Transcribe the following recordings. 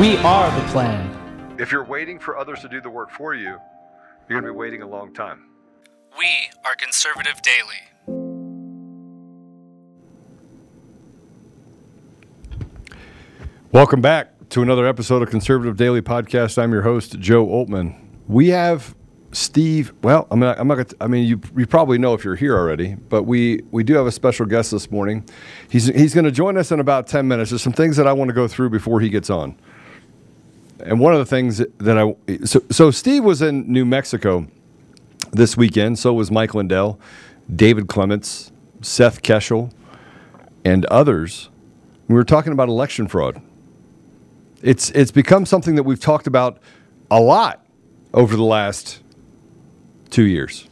We are the plan. If you're waiting for others to do the work for you, you're going to be waiting a long time. We are Conservative Daily. Welcome back to another episode of Conservative Daily Podcast. I'm your host, Joe Altman. We have Steve. Well, I'm not. I'm not. I mean, you you probably know if you're here already, but we we do have a special guest this morning. He's he's going to join us in about ten minutes. There's some things that I want to go through before he gets on. And one of the things that I so so Steve was in New Mexico this weekend. So was Mike Lindell, David Clements, Seth Keshel, and others. We were talking about election fraud. It's it's become something that we've talked about a lot over the last two years.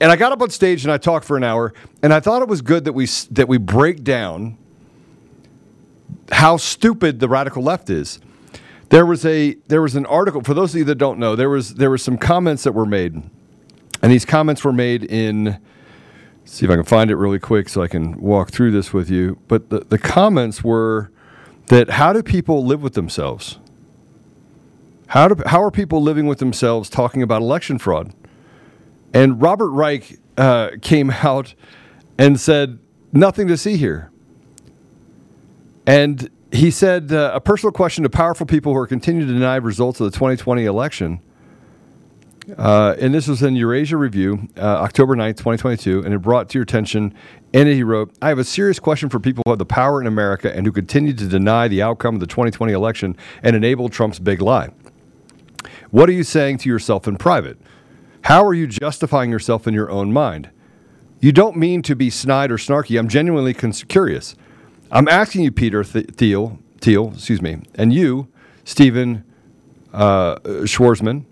And I got up on stage and I talked for an hour, and I thought it was good that we that we break down how stupid the radical left is. There was a there was an article for those of you that don't know. There was there were some comments that were made, and these comments were made in. See if I can find it really quick so I can walk through this with you. But the, the comments were that how do people live with themselves? How, do, how are people living with themselves talking about election fraud? And Robert Reich uh, came out and said, nothing to see here. And he said, uh, a personal question to powerful people who are continuing to deny results of the 2020 election. Uh, and this was in Eurasia Review, uh, October 9th, 2022, and it brought to your attention. And he wrote, I have a serious question for people who have the power in America and who continue to deny the outcome of the 2020 election and enable Trump's big lie. What are you saying to yourself in private? How are you justifying yourself in your own mind? You don't mean to be snide or snarky. I'm genuinely curious. I'm asking you, Peter Th- Thiel, Thiel, excuse me, and you, Stephen uh, Schwarzman,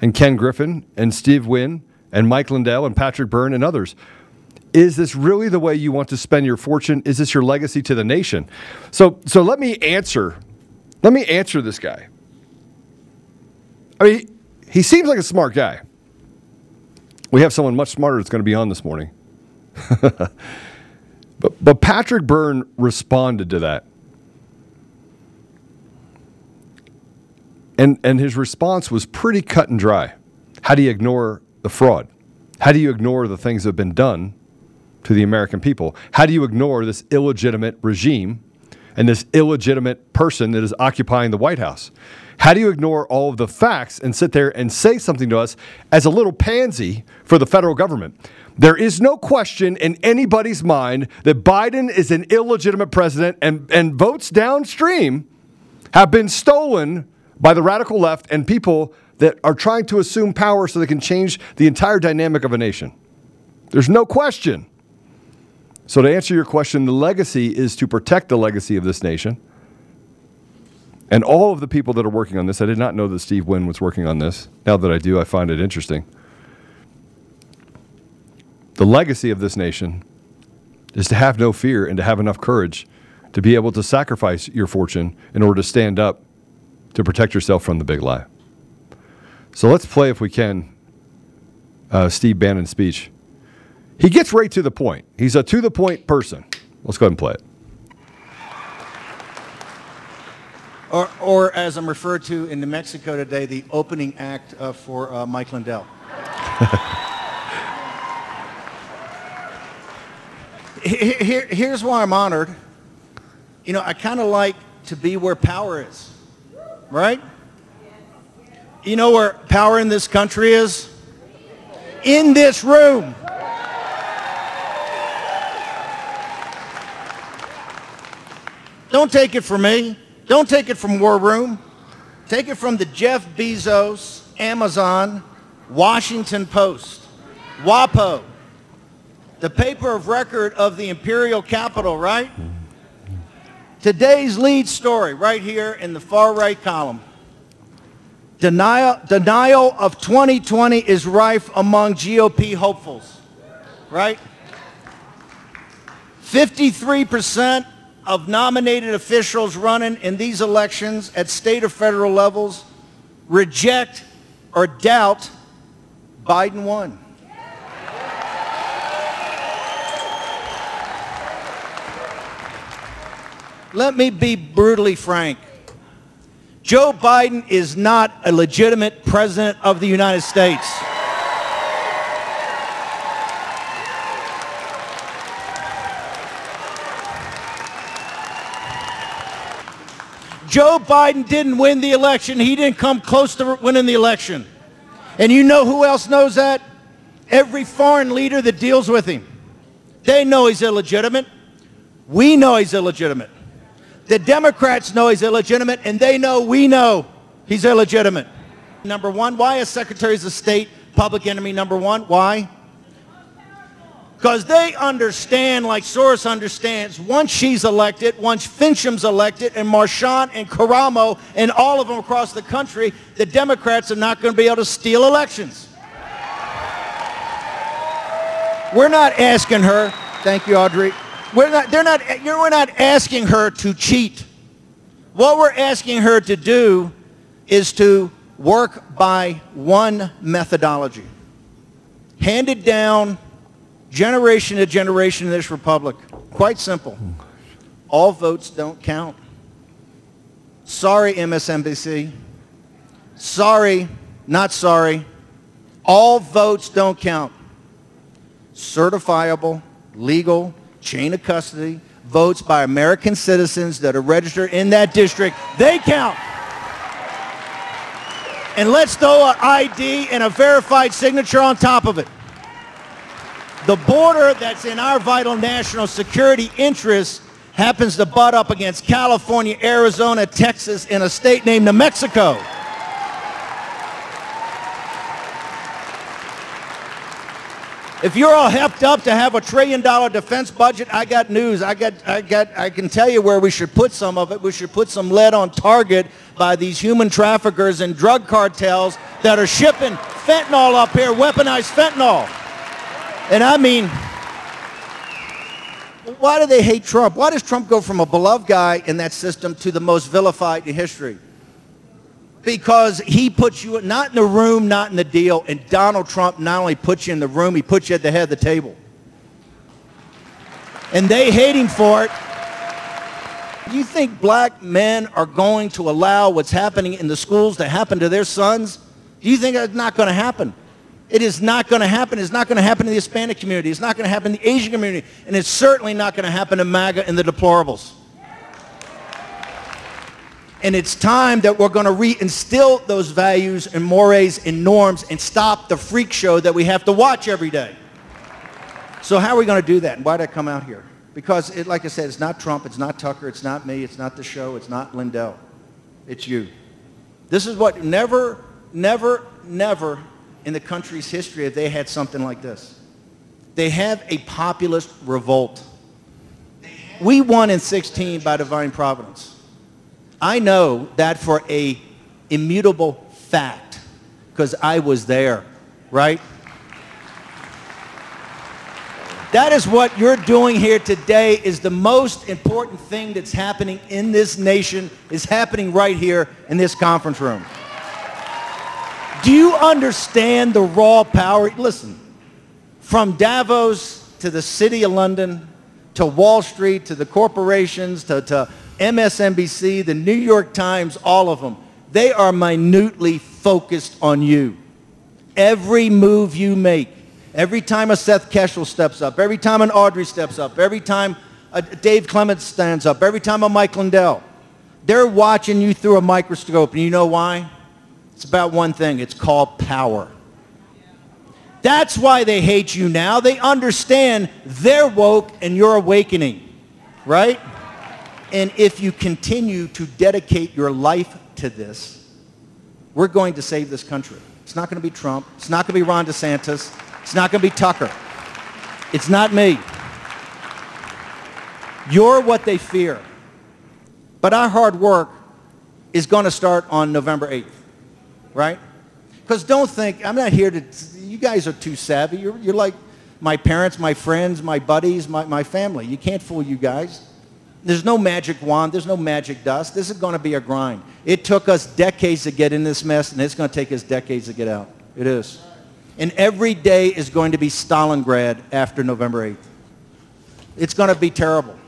and Ken Griffin, and Steve Wynn, and Mike Lindell, and Patrick Byrne, and others. Is this really the way you want to spend your fortune? Is this your legacy to the nation? So, so let me answer. Let me answer this guy. I mean, he, he seems like a smart guy. We have someone much smarter that's going to be on this morning. but, but Patrick Byrne responded to that. And, and his response was pretty cut and dry. How do you ignore the fraud? How do you ignore the things that have been done to the American people? How do you ignore this illegitimate regime and this illegitimate person that is occupying the White House? How do you ignore all of the facts and sit there and say something to us as a little pansy for the federal government? There is no question in anybody's mind that Biden is an illegitimate president and, and votes downstream have been stolen by the radical left and people that are trying to assume power so they can change the entire dynamic of a nation. There's no question. So, to answer your question, the legacy is to protect the legacy of this nation. And all of the people that are working on this, I did not know that Steve Wynn was working on this. Now that I do, I find it interesting. The legacy of this nation is to have no fear and to have enough courage to be able to sacrifice your fortune in order to stand up to protect yourself from the big lie. So let's play, if we can, uh, Steve Bannon's speech. He gets right to the point. He's a to the point person. Let's go ahead and play it. Or, or as I'm referred to in New Mexico today, the opening act uh, for uh, Mike Lindell. Here, here's why I'm honored. You know, I kind of like to be where power is, right? You know where power in this country is? In this room. Don't take it from me. Don't take it from War Room. Take it from the Jeff Bezos, Amazon, Washington Post, WAPO, the paper of record of the imperial capital, right? Today's lead story right here in the far right column. Denial, denial of 2020 is rife among GOP hopefuls, right? 53% of nominated officials running in these elections at state or federal levels reject or doubt Biden won. Let me be brutally frank. Joe Biden is not a legitimate president of the United States. Joe Biden didn't win the election. He didn't come close to winning the election. And you know who else knows that? Every foreign leader that deals with him. They know he's illegitimate. We know he's illegitimate. The Democrats know he's illegitimate, and they know we know he's illegitimate. Number one, why is secretaries of state public enemy number one? Why? Because they understand, like Soros understands, once she's elected, once Finchem's elected, and Marchant and Karamo and all of them across the country, the Democrats are not going to be able to steal elections. We're not asking her, thank you, Audrey. We're not, they're not, we're not asking her to cheat. What we're asking her to do is to work by one methodology. Handed down generation to generation in this republic. Quite simple. All votes don't count. Sorry, MSNBC. Sorry, not sorry. All votes don't count. Certifiable, legal, chain of custody, votes by American citizens that are registered in that district, they count. And let's throw an ID and a verified signature on top of it. The border that's in our vital national security interest happens to butt up against California, Arizona, Texas, and a state named New Mexico. If you're all hepped up to have a trillion dollar defense budget, I got news. I got, I got, I can tell you where we should put some of it. We should put some lead on target by these human traffickers and drug cartels that are shipping fentanyl up here, weaponized fentanyl. And I mean, why do they hate Trump? Why does Trump go from a beloved guy in that system to the most vilified in history? Because he puts you not in the room, not in the deal. And Donald Trump not only puts you in the room, he puts you at the head of the table. And they hate him for it. You think black men are going to allow what's happening in the schools to happen to their sons? Do you think that's not going to happen? It is not going to happen. It's not going to happen in the Hispanic community. It's not going to happen in the Asian community. And it's certainly not going to happen in MAGA and the deplorables. And it's time that we're going to reinstill those values and mores and norms and stop the freak show that we have to watch every day. So how are we going to do that? And why did I come out here? Because, it, like I said, it's not Trump, it's not Tucker, it's not me, it's not the show, it's not Lindell. It's you. This is what never, never, never in the country's history have they had something like this. They have a populist revolt. We won in 16 by divine providence. I know that for a immutable fact because I was there, right? That is what you're doing here today is the most important thing that's happening in this nation is happening right here in this conference room. Do you understand the raw power? Listen, from Davos to the City of London to Wall Street to the corporations to, to MSNBC, the New York Times, all of them, they are minutely focused on you. Every move you make, every time a Seth Keshel steps up, every time an Audrey steps up, every time a Dave Clements stands up, every time a Mike Lindell, they're watching you through a microscope. And you know why? It's about one thing. It's called power. That's why they hate you now. They understand they're woke and you're awakening, right? And if you continue to dedicate your life to this, we're going to save this country. It's not going to be Trump. It's not going to be Ron DeSantis. It's not going to be Tucker. It's not me. You're what they fear. But our hard work is going to start on November 8th, right? Because don't think, I'm not here to, you guys are too savvy. You're, you're like my parents, my friends, my buddies, my, my family. You can't fool you guys. There's no magic wand. There's no magic dust. This is going to be a grind. It took us decades to get in this mess, and it's going to take us decades to get out. It is. And every day is going to be Stalingrad after November 8th. It's going to be terrible.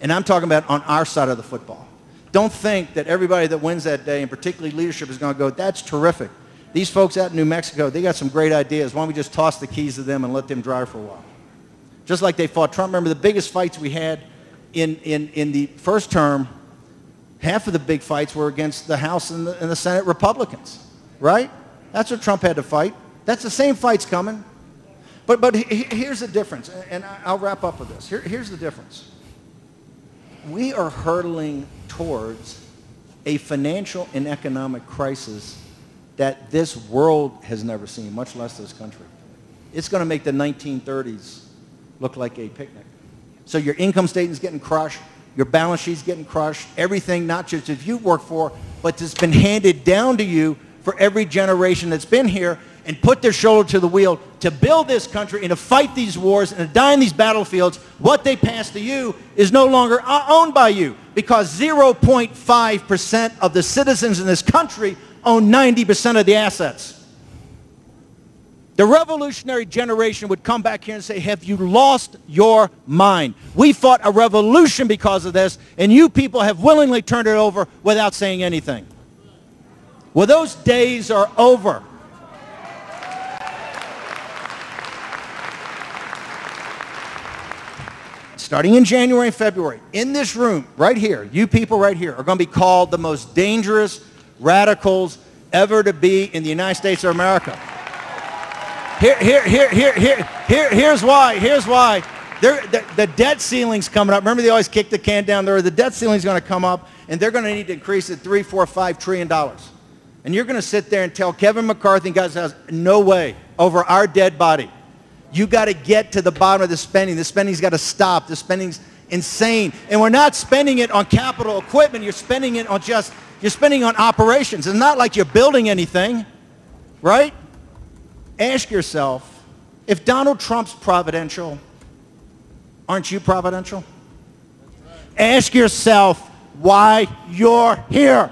And I'm talking about on our side of the football. Don't think that everybody that wins that day, and particularly leadership, is going to go, that's terrific. These folks out in New Mexico, they got some great ideas. Why don't we just toss the keys to them and let them drive for a while? Just like they fought Trump. Remember the biggest fights we had in, in, in the first term, half of the big fights were against the House and the, and the Senate Republicans, right? That's what Trump had to fight. That's the same fight's coming. But, but here's the difference, and I'll wrap up with this. Here, here's the difference. We are hurtling towards a financial and economic crisis that this world has never seen, much less this country. It's going to make the 1930s look like a picnic. So your income statement's getting crushed. Your balance sheet's getting crushed. Everything, not just that you work for, but that's been handed down to you for every generation that's been here and put their shoulder to the wheel to build this country and to fight these wars and to die in these battlefields, what they pass to you is no longer uh, owned by you because 0.5% of the citizens in this country own 90% of the assets. The revolutionary generation would come back here and say, have you lost your mind? We fought a revolution because of this, and you people have willingly turned it over without saying anything. Well, those days are over. Starting in January and February, in this room, right here, you people right here are going to be called the most dangerous radicals ever to be in the United States of America. Here, here, here, here, here, here, here's why. Here's why. The, the, debt ceiling's coming up. Remember, they always kick the can down there. The debt ceiling's going to come up, and they're going to need to increase it three, four, five trillion dollars. And you're going to sit there and tell Kevin McCarthy and guys, no way, over our dead body. You got to get to the bottom of the spending. The spending's got to stop. The spending's insane. And we're not spending it on capital equipment. You're spending it on just, you're spending on operations. It's not like you're building anything, right? Ask yourself, if Donald Trump's providential, aren't you providential? Ask yourself why you're here.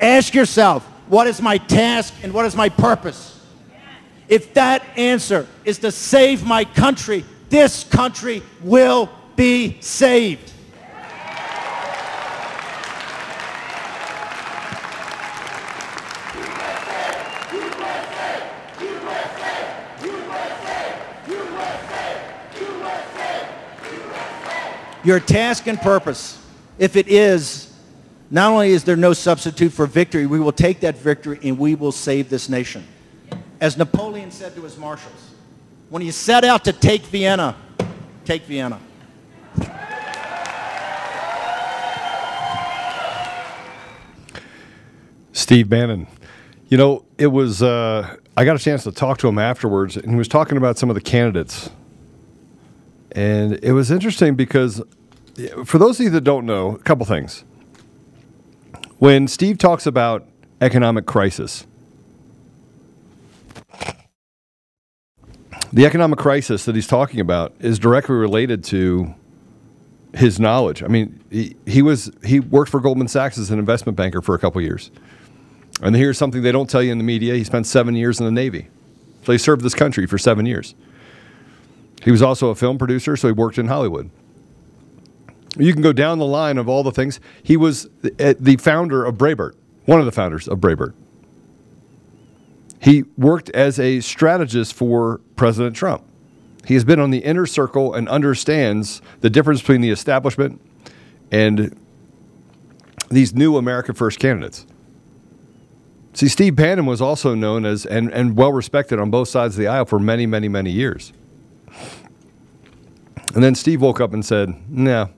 Ask yourself, what is my task and what is my purpose? If that answer is to save my country, this country will be saved. Your task and purpose, if it is, not only is there no substitute for victory, we will take that victory and we will save this nation. As Napoleon said to his marshals, when you set out to take Vienna, take Vienna. Steve Bannon. You know, it was, uh, I got a chance to talk to him afterwards, and he was talking about some of the candidates and it was interesting because, for those of you that don't know, a couple things. When Steve talks about economic crisis, the economic crisis that he's talking about is directly related to his knowledge. I mean, he, he was he worked for Goldman Sachs as an investment banker for a couple years. And here's something they don't tell you in the media. He spent seven years in the Navy. So he served this country for seven years. He was also a film producer, so he worked in Hollywood. You can go down the line of all the things. He was the founder of Breitbart, one of the founders of Breitbart. He worked as a strategist for President Trump. He has been on the inner circle and understands the difference between the establishment and these new America First candidates. See, Steve Bannon was also known as and, and well respected on both sides of the aisle for many, many, many years. And then Steve woke up and said, "Nah,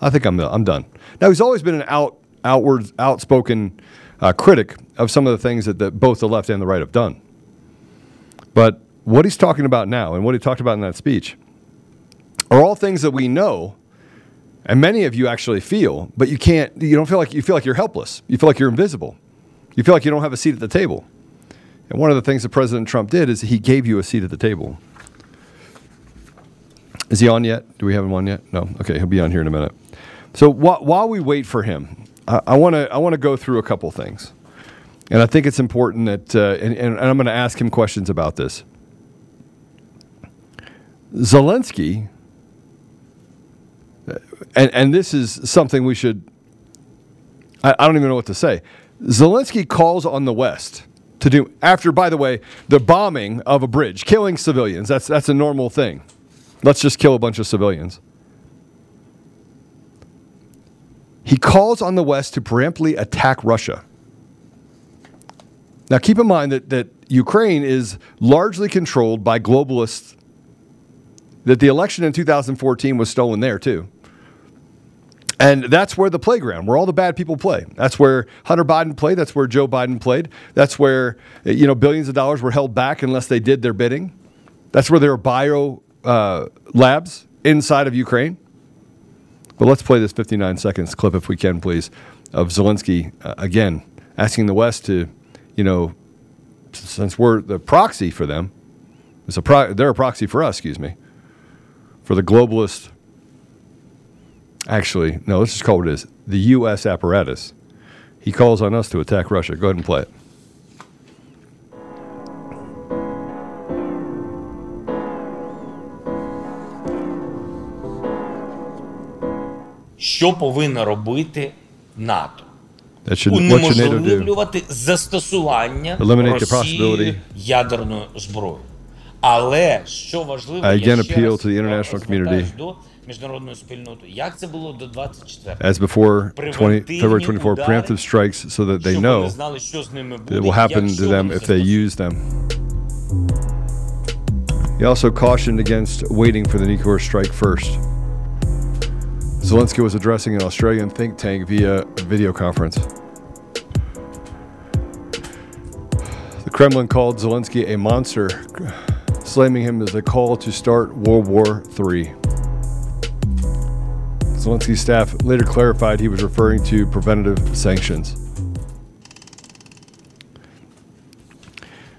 I think I'm I'm done." Now he's always been an out outward outspoken uh, critic of some of the things that, that both the left and the right have done. But what he's talking about now and what he talked about in that speech are all things that we know and many of you actually feel, but you can't you don't feel like you feel like you're helpless. You feel like you're invisible. You feel like you don't have a seat at the table. And one of the things that President Trump did is he gave you a seat at the table. Is he on yet? Do we have him on yet? No. Okay, he'll be on here in a minute. So wh- while we wait for him, I want to I want to go through a couple things, and I think it's important that uh, and, and, I'm going to ask him questions about this. Zelensky, and and this is something we should. I, I don't even know what to say. Zelensky calls on the West to do after, by the way, the bombing of a bridge, killing civilians. That's that's a normal thing. Let's just kill a bunch of civilians. He calls on the West to preemptively attack Russia. Now, keep in mind that, that Ukraine is largely controlled by globalists, that the election in 2014 was stolen there, too. And that's where the playground, where all the bad people play. That's where Hunter Biden played. That's where Joe Biden played. That's where you know billions of dollars were held back unless they did their bidding. That's where there are bio uh, labs inside of Ukraine. But let's play this 59 seconds clip, if we can, please, of Zelensky uh, again asking the West to, you know, since we're the proxy for them, it's a pro- they're a proxy for us, excuse me, for the globalist. Actually, no, let's just call it is the U.S. apparatus. He calls on us to attack Russia. Go ahead and play it. Що повинно робити НАТО? That should, what should NATO do? Унеможливлювати застосування Eliminate the Росії possibility. ядерної зброї. Але що важливо, I я again ще appeal раз to the international звертаюсь community. до міжнародної спільноти. Як це було до 24 As before 20, February Превентивні 24, удари, preemptive strikes so that they щоб know вони знали, що з ними буде, that it will happen якщо to them вони if they застосують. use them. He also cautioned against waiting for the nuclear strike first. Zelensky was addressing an Australian think tank via video conference. The Kremlin called Zelensky a monster, slamming him as a call to start World War III. Zelensky's staff later clarified he was referring to preventative sanctions.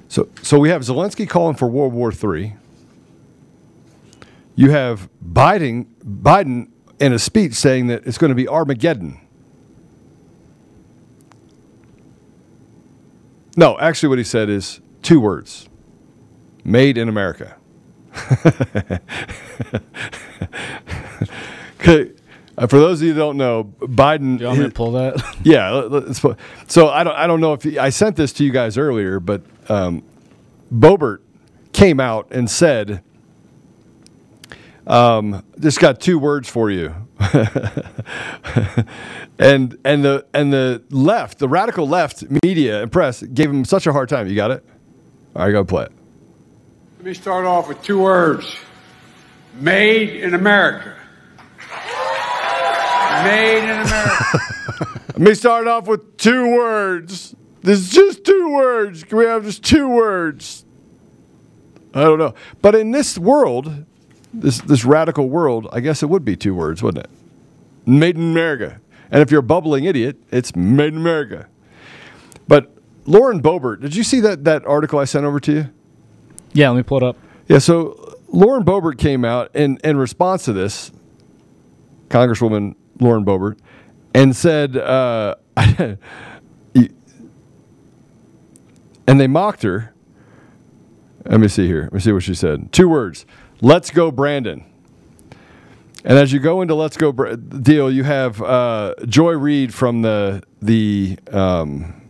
So, so we have Zelensky calling for World War III. You have Biden, Biden in a speech saying that it's going to be Armageddon. No, actually, what he said is two words made in America. okay. Uh, for those of you who don't know, Biden. You want me to pull that? Yeah, let- let's put- so I don't I don't know if I sent this to you guys earlier, but um, Boebert came out and said, um, "Just got two words for you," and and the and the left, the radical left media and press gave him such a hard time. You got it? All right, go play it. Let me start off with two words made in America. Made in America. Let me start off with two words. This is just two words. Can we have just two words? I don't know. But in this world, this this radical world, I guess it would be two words, wouldn't it? Made in America. And if you're a bubbling idiot, it's made in America. But Lauren Boebert, did you see that that article I sent over to you? Yeah, let me pull it up. Yeah, so Lauren Boebert came out in, in response to this, Congresswoman Lauren Boebert, and said, uh, and they mocked her. Let me see here. Let me see what she said. Two words Let's go, Brandon. And as you go into Let's Go Bra- deal, you have uh, Joy Reid from the the um,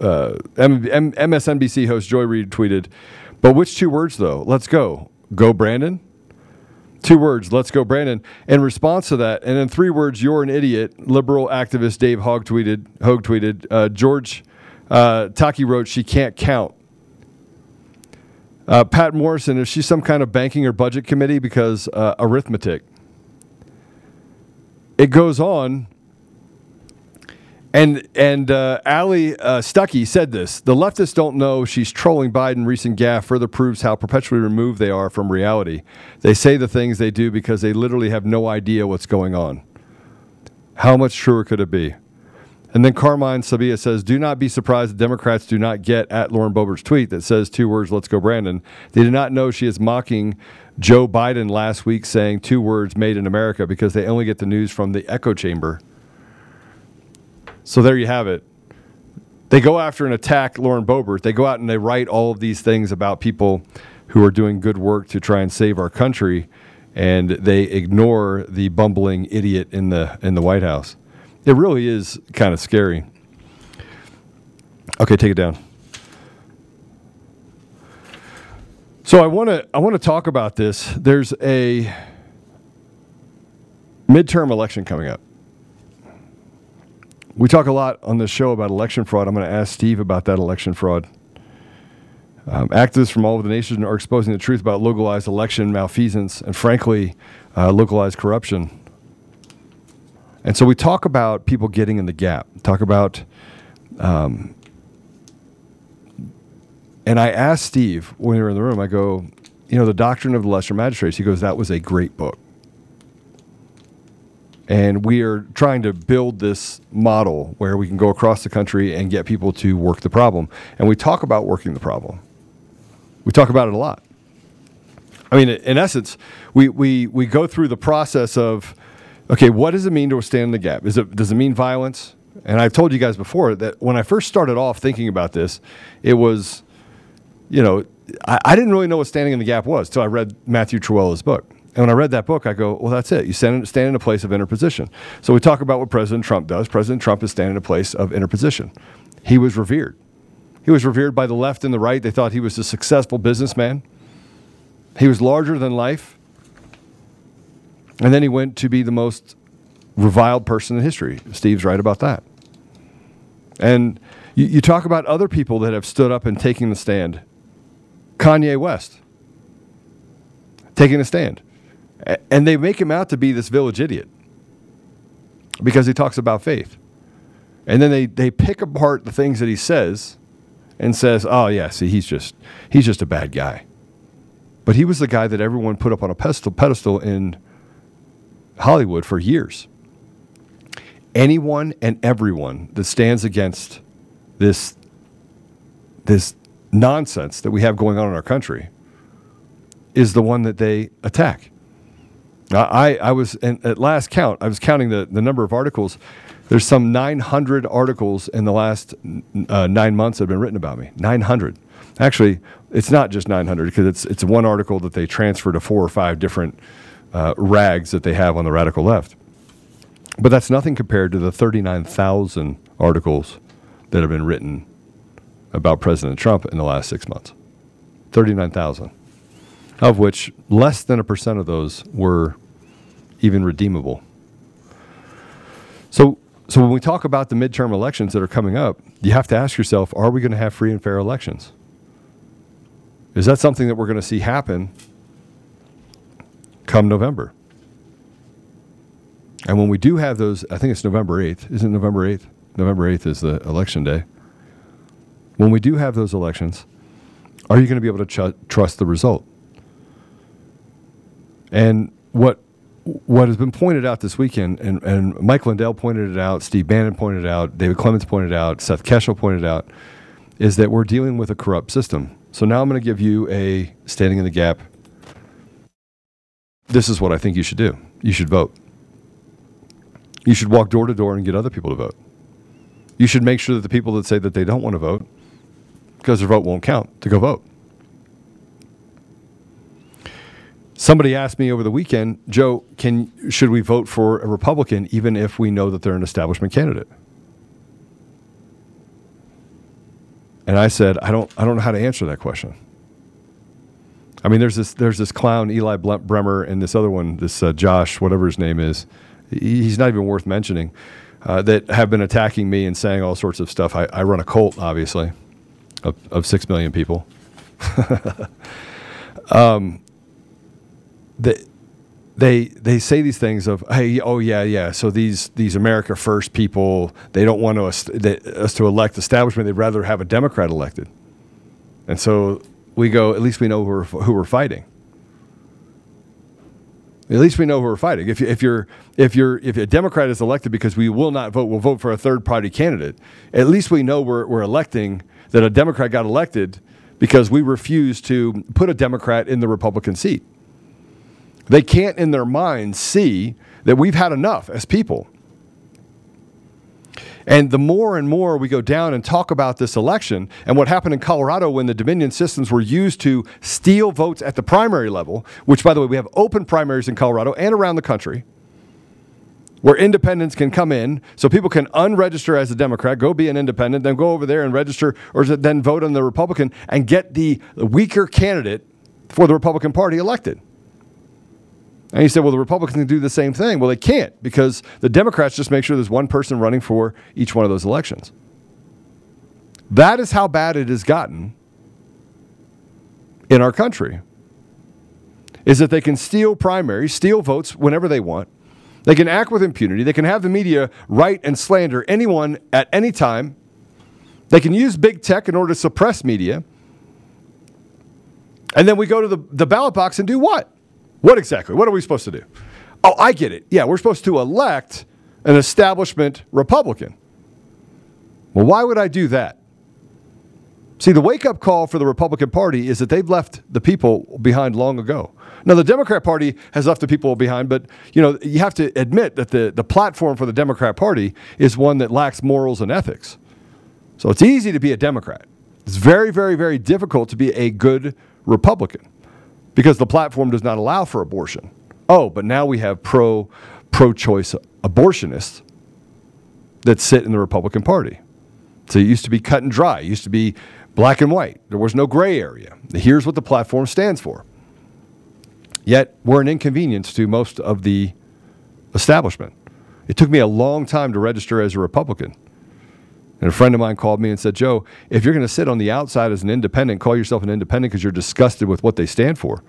uh, M- M- MSNBC host Joy Reid tweeted, "But which two words though? Let's go, go Brandon." Two words, let's go, Brandon. In response to that, and in three words, you're an idiot. Liberal activist Dave Hogg tweeted, Hogue tweeted, uh, George uh, Takei wrote, she can't count. Uh, Pat Morrison, is she some kind of banking or budget committee? Because uh, arithmetic. It goes on. And and uh, Allie uh, Stuckey said this: the leftists don't know she's trolling Biden. Recent gaffe further proves how perpetually removed they are from reality. They say the things they do because they literally have no idea what's going on. How much truer could it be? And then Carmine Sabia says, "Do not be surprised that Democrats do not get at Lauren Boebert's tweet that says two words, let's go, Brandon. They do not know she is mocking Joe Biden last week, saying two words, made in America, because they only get the news from the echo chamber." So there you have it. They go after and attack Lauren Boebert. They go out and they write all of these things about people who are doing good work to try and save our country, and they ignore the bumbling idiot in the in the White House. It really is kind of scary. Okay, take it down. So I want to I want to talk about this. There's a midterm election coming up. We talk a lot on this show about election fraud. I'm going to ask Steve about that election fraud. Um, activists from all over the nation are exposing the truth about localized election malfeasance and, frankly, uh, localized corruption. And so we talk about people getting in the gap, talk about, um, and I asked Steve when we were in the room, I go, you know, the Doctrine of the Lesser Magistrates, he goes, that was a great book. And we are trying to build this model where we can go across the country and get people to work the problem. And we talk about working the problem. We talk about it a lot. I mean, in essence, we, we, we go through the process of, okay, what does it mean to stand in the gap? Is it, does it mean violence? And I've told you guys before that when I first started off thinking about this, it was, you know, I, I didn't really know what standing in the gap was until I read Matthew Trewhella's book. And when I read that book, I go, well, that's it. You stand, stand in a place of interposition. So we talk about what President Trump does. President Trump is standing in a place of interposition. He was revered. He was revered by the left and the right. They thought he was a successful businessman. He was larger than life. And then he went to be the most reviled person in history. Steve's right about that. And you, you talk about other people that have stood up and taken the stand. Kanye West taking a stand. And they make him out to be this village idiot because he talks about faith. And then they, they pick apart the things that he says and says, "Oh yeah, see he's just he's just a bad guy." But he was the guy that everyone put up on a pedestal pedestal in Hollywood for years. Anyone and everyone that stands against this this nonsense that we have going on in our country is the one that they attack. I, I was, and at last count, I was counting the, the number of articles. There's some 900 articles in the last uh, nine months that have been written about me. 900. Actually, it's not just 900 because it's, it's one article that they transfer to four or five different uh, rags that they have on the radical left. But that's nothing compared to the 39,000 articles that have been written about President Trump in the last six months. 39,000 of which less than a percent of those were even redeemable. So, so when we talk about the midterm elections that are coming up, you have to ask yourself: Are we going to have free and fair elections? Is that something that we're going to see happen come November? And when we do have those, I think it's November 8th. Isn't November 8th? November 8th is the election day. When we do have those elections, are you going to be able to ch- trust the result? And what what has been pointed out this weekend, and, and Mike Lindell pointed it out, Steve Bannon pointed it out, David Clements pointed it out, Seth Keshel pointed it out, is that we're dealing with a corrupt system. So now I'm going to give you a standing in the gap. This is what I think you should do. You should vote. You should walk door to door and get other people to vote. You should make sure that the people that say that they don't want to vote, because their vote won't count, to go vote. Somebody asked me over the weekend, Joe, can should we vote for a Republican even if we know that they're an establishment candidate? And I said, I don't I don't know how to answer that question. I mean, there's this there's this clown Eli Bremer and this other one, this uh, Josh, whatever his name is. He's not even worth mentioning. Uh, that have been attacking me and saying all sorts of stuff. I, I run a cult, obviously, of, of six million people. um, they, they they say these things of hey oh yeah yeah so these these America First people they don't want us, they, us to elect establishment they'd rather have a Democrat elected, and so we go at least we know who we're, who we're fighting. At least we know who we're fighting. If, if you're if you're if a Democrat is elected because we will not vote, we'll vote for a third party candidate. At least we know we're, we're electing that a Democrat got elected because we refuse to put a Democrat in the Republican seat. They can't in their minds see that we've had enough as people. And the more and more we go down and talk about this election and what happened in Colorado when the Dominion systems were used to steal votes at the primary level, which, by the way, we have open primaries in Colorado and around the country where independents can come in so people can unregister as a Democrat, go be an independent, then go over there and register or then vote on the Republican and get the weaker candidate for the Republican Party elected. And he said, well, the Republicans can do the same thing. Well, they can't because the Democrats just make sure there's one person running for each one of those elections. That is how bad it has gotten in our country. Is that they can steal primaries, steal votes whenever they want. They can act with impunity. They can have the media write and slander anyone at any time. They can use big tech in order to suppress media. And then we go to the, the ballot box and do what? What exactly? What are we supposed to do? Oh, I get it. Yeah, we're supposed to elect an establishment Republican. Well, why would I do that? See, the wake up call for the Republican Party is that they've left the people behind long ago. Now, the Democrat Party has left the people behind, but you know you have to admit that the, the platform for the Democrat Party is one that lacks morals and ethics. So it's easy to be a Democrat. It's very, very, very difficult to be a good Republican because the platform does not allow for abortion. Oh, but now we have pro pro choice abortionists that sit in the Republican Party. So it used to be cut and dry. It used to be black and white. There was no gray area. Here's what the platform stands for. Yet we're an inconvenience to most of the establishment. It took me a long time to register as a Republican. And a friend of mine called me and said, Joe, if you're going to sit on the outside as an independent, call yourself an independent because you're disgusted with what they stand for,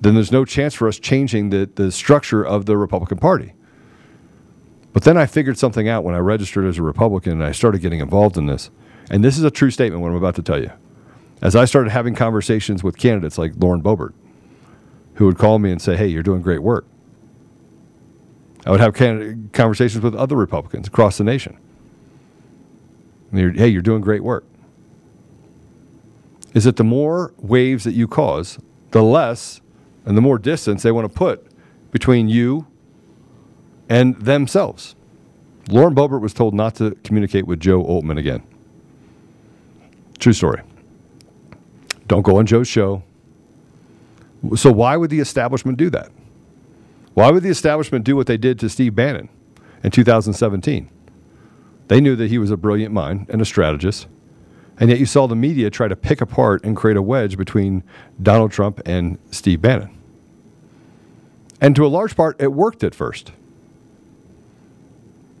then there's no chance for us changing the, the structure of the Republican Party. But then I figured something out when I registered as a Republican and I started getting involved in this. And this is a true statement, what I'm about to tell you. As I started having conversations with candidates like Lauren Boebert, who would call me and say, Hey, you're doing great work. I would have conversations with other Republicans across the nation. You're, hey, you're doing great work. Is that the more waves that you cause, the less and the more distance they want to put between you and themselves. Lauren Boebert was told not to communicate with Joe Altman again. True story. Don't go on Joe's show. So, why would the establishment do that? Why would the establishment do what they did to Steve Bannon in 2017? They knew that he was a brilliant mind and a strategist. And yet you saw the media try to pick apart and create a wedge between Donald Trump and Steve Bannon. And to a large part, it worked at first.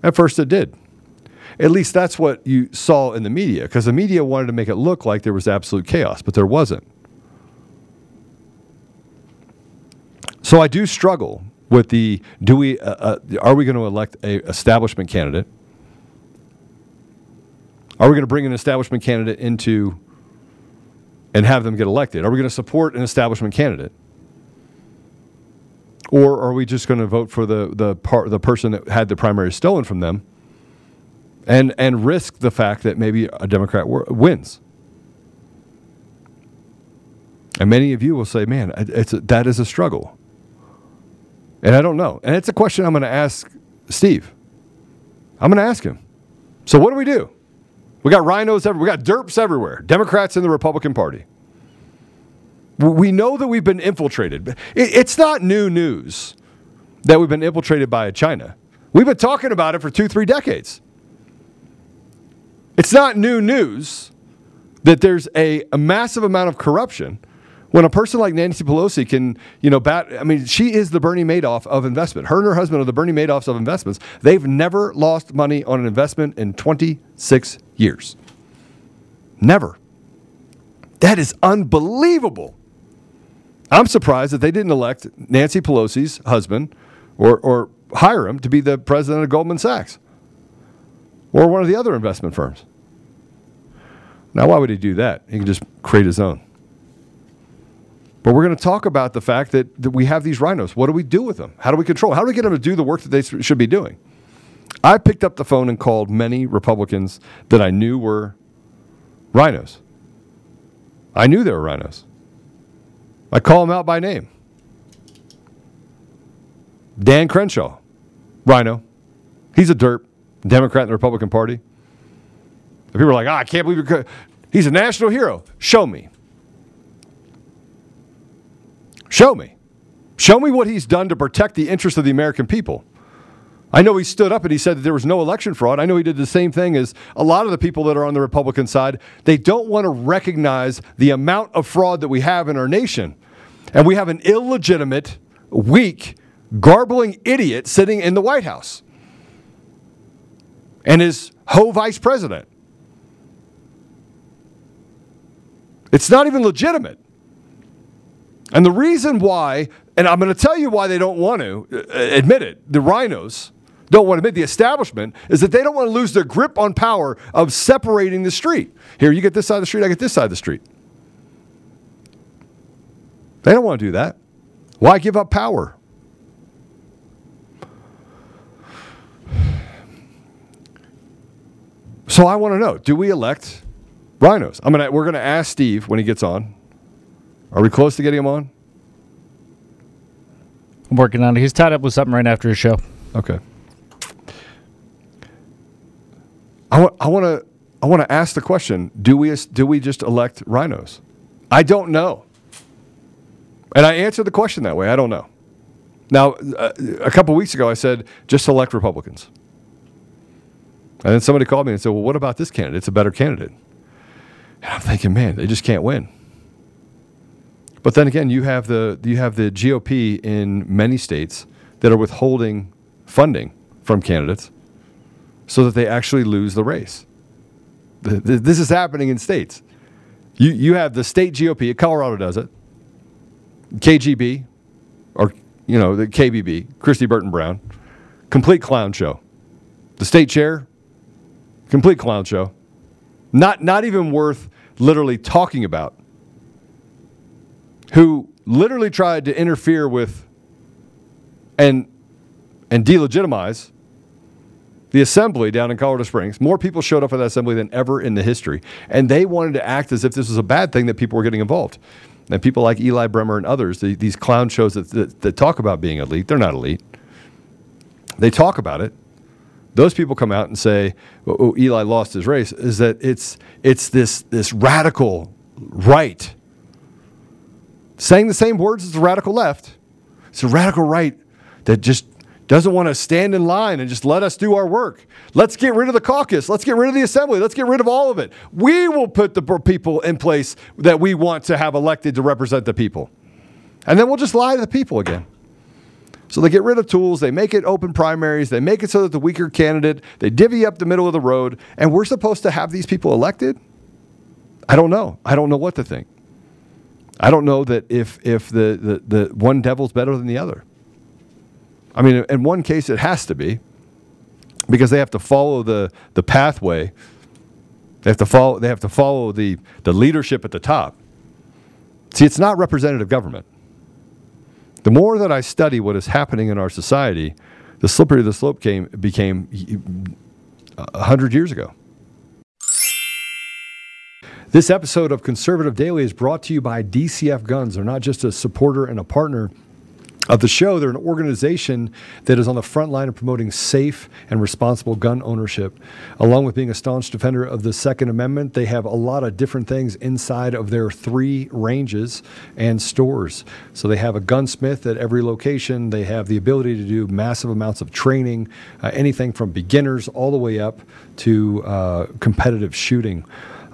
At first, it did. At least that's what you saw in the media, because the media wanted to make it look like there was absolute chaos, but there wasn't. So I do struggle with the do we uh, uh, are we going to elect a establishment candidate? Are we going to bring an establishment candidate into and have them get elected? Are we going to support an establishment candidate? Or are we just going to vote for the the part the person that had the primary stolen from them and and risk the fact that maybe a Democrat w- wins? And many of you will say, "Man, it's a, that is a struggle." And I don't know. And it's a question I'm going to ask Steve. I'm going to ask him. So what do we do? We got RINOs everywhere. We got derps everywhere. Democrats in the Republican Party. We know that we've been infiltrated. It's not new news that we've been infiltrated by China. We've been talking about it for two, three decades. It's not new news that there's a, a massive amount of corruption When a person like Nancy Pelosi can, you know, bat, I mean, she is the Bernie Madoff of investment. Her and her husband are the Bernie Madoffs of investments. They've never lost money on an investment in 26 years. Never. That is unbelievable. I'm surprised that they didn't elect Nancy Pelosi's husband or, or hire him to be the president of Goldman Sachs or one of the other investment firms. Now, why would he do that? He can just create his own. But we're going to talk about the fact that, that we have these RINOs. What do we do with them? How do we control? How do we get them to do the work that they should be doing? I picked up the phone and called many Republicans that I knew were RINOs. I knew they were RINOs. I call them out by name. Dan Crenshaw, RINO. He's a derp, Democrat in the Republican Party. And people are like, oh, I can't believe you're. co-" He's a national hero. Show me. Show me. Show me what he's done to protect the interests of the American people. I know he stood up and he said that there was no election fraud. I know he did the same thing as a lot of the people that are on the Republican side. They don't want to recognize the amount of fraud that we have in our nation. And we have an illegitimate, weak, garbling idiot sitting in the White House and his ho vice president. It's not even legitimate. And the reason why, and I'm going to tell you why they don't want to uh, admit it, the RINOs don't want to admit the establishment, is that they don't want to lose their grip on power of separating the street. Here, you get this side of the street, I get this side of the street. They don't want to do that. Why give up power? So I want to know: Do we elect RINOs? I'm gonna. We're gonna ask Steve when he gets on. Are we close to getting him on? I'm working on it. He's tied up with something right after his show. Okay. I want. I want to. I want to ask the question: Do we do we just elect RINOs? I don't know. And I answered the question that way. I don't know. Now, uh, a couple weeks ago, I said just elect Republicans. And then somebody called me and said, "Well, what about this candidate? It's a better candidate." And I'm thinking, man, they just can't win. But then again, you have the you have the GOP in many states that are withholding funding from candidates so that they actually lose the race. Th- th- This is happening in states. You you have the state GOP. Colorado does it. KGB, or you know the KBB, Kristi Burton Brown, complete clown show. The state chair, complete clown show. Not not even worth literally talking about. Who literally tried to interfere with and and delegitimize the assembly down in Colorado Springs. More people showed up at that assembly than ever in the history, and they wanted to act as if this was a bad thing that people were getting involved. And people like Eli Bremer and others, the, these clown shows that, that, that talk about being elite, they're not elite. They talk about it. Those people come out and say, "Oh, oh, Eli lost his race." Is that it's it's this this radical right saying the same words as the radical left. It's a radical right that just doesn't want to stand in line and just let us do our work. Let's get rid of the caucus. Let's get rid of the assembly. Let's get rid of all of it. We will put the people in place that we want to have elected to represent the people. And then we'll just lie to the people again. So they get rid of tools, they make it open primaries, they make it so that the weaker candidate, they divvy up the middle of the road, and we're supposed to have these people elected? I don't know. I don't know what to think. I don't know that if if the, the, the one devil's better than the other. I mean, in one case, it has to be because they have to follow the, the pathway. They have to follow. They have to follow the, the leadership at the top. See, it's not representative government. The more that I study what is happening in our society, the slippery the slope came became hundred years ago. This episode of Conservative Daily is brought to you by DCF Guns. They're not just a supporter and a partner of the show, they're an organization that is on the front line of promoting safe and responsible gun ownership. Along with being a staunch defender of the Second Amendment, they have a lot of different things inside of their three ranges and stores. So they have a gunsmith at every location, they have the ability to do massive amounts of training, uh, anything from beginners all the way up to uh, competitive shooting.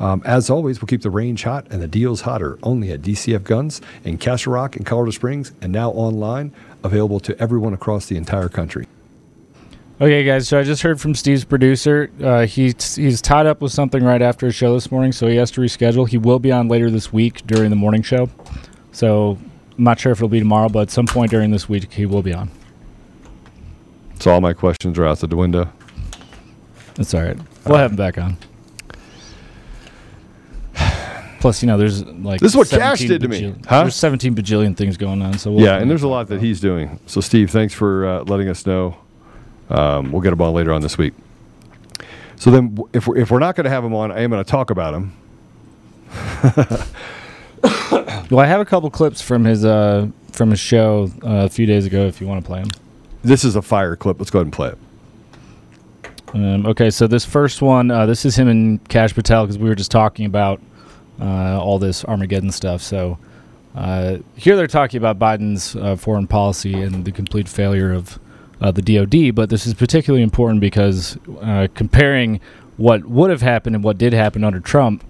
Um, as always, we'll keep the range hot and the deals hotter only at DCF Guns in Castle Rock and Colorado Springs and now online, available to everyone across the entire country. Okay, guys. So I just heard from Steve's producer. Uh, he's he's tied up with something right after his show this morning, so he has to reschedule. He will be on later this week during the morning show. So I'm not sure if it'll be tomorrow, but at some point during this week he will be on. So all my questions are out the window. That's all right. We'll have him back on. Plus, you know, there's like This is what Kash did to me. Huh? There's 17 bajillion things going on. So we'll Yeah, and there's a lot that he's doing. So, Steve, thanks for uh, letting us know. Um, we'll get him on later on this week. So then, if we're, if we're not going to have him on, I am going to talk about him. Well, I have a couple clips from his uh from his show uh, a few days ago. If you want to play them. This is a fire clip. Let's go ahead and play it. Um, okay, so this first one, uh, this is him and Kash Patel because we were just talking about all this Armageddon stuff. So uh, here they're talking about Biden's uh, foreign policy and the complete failure of uh, the DoD. But this is particularly important because uh, comparing what would have happened and what did happen under Trump,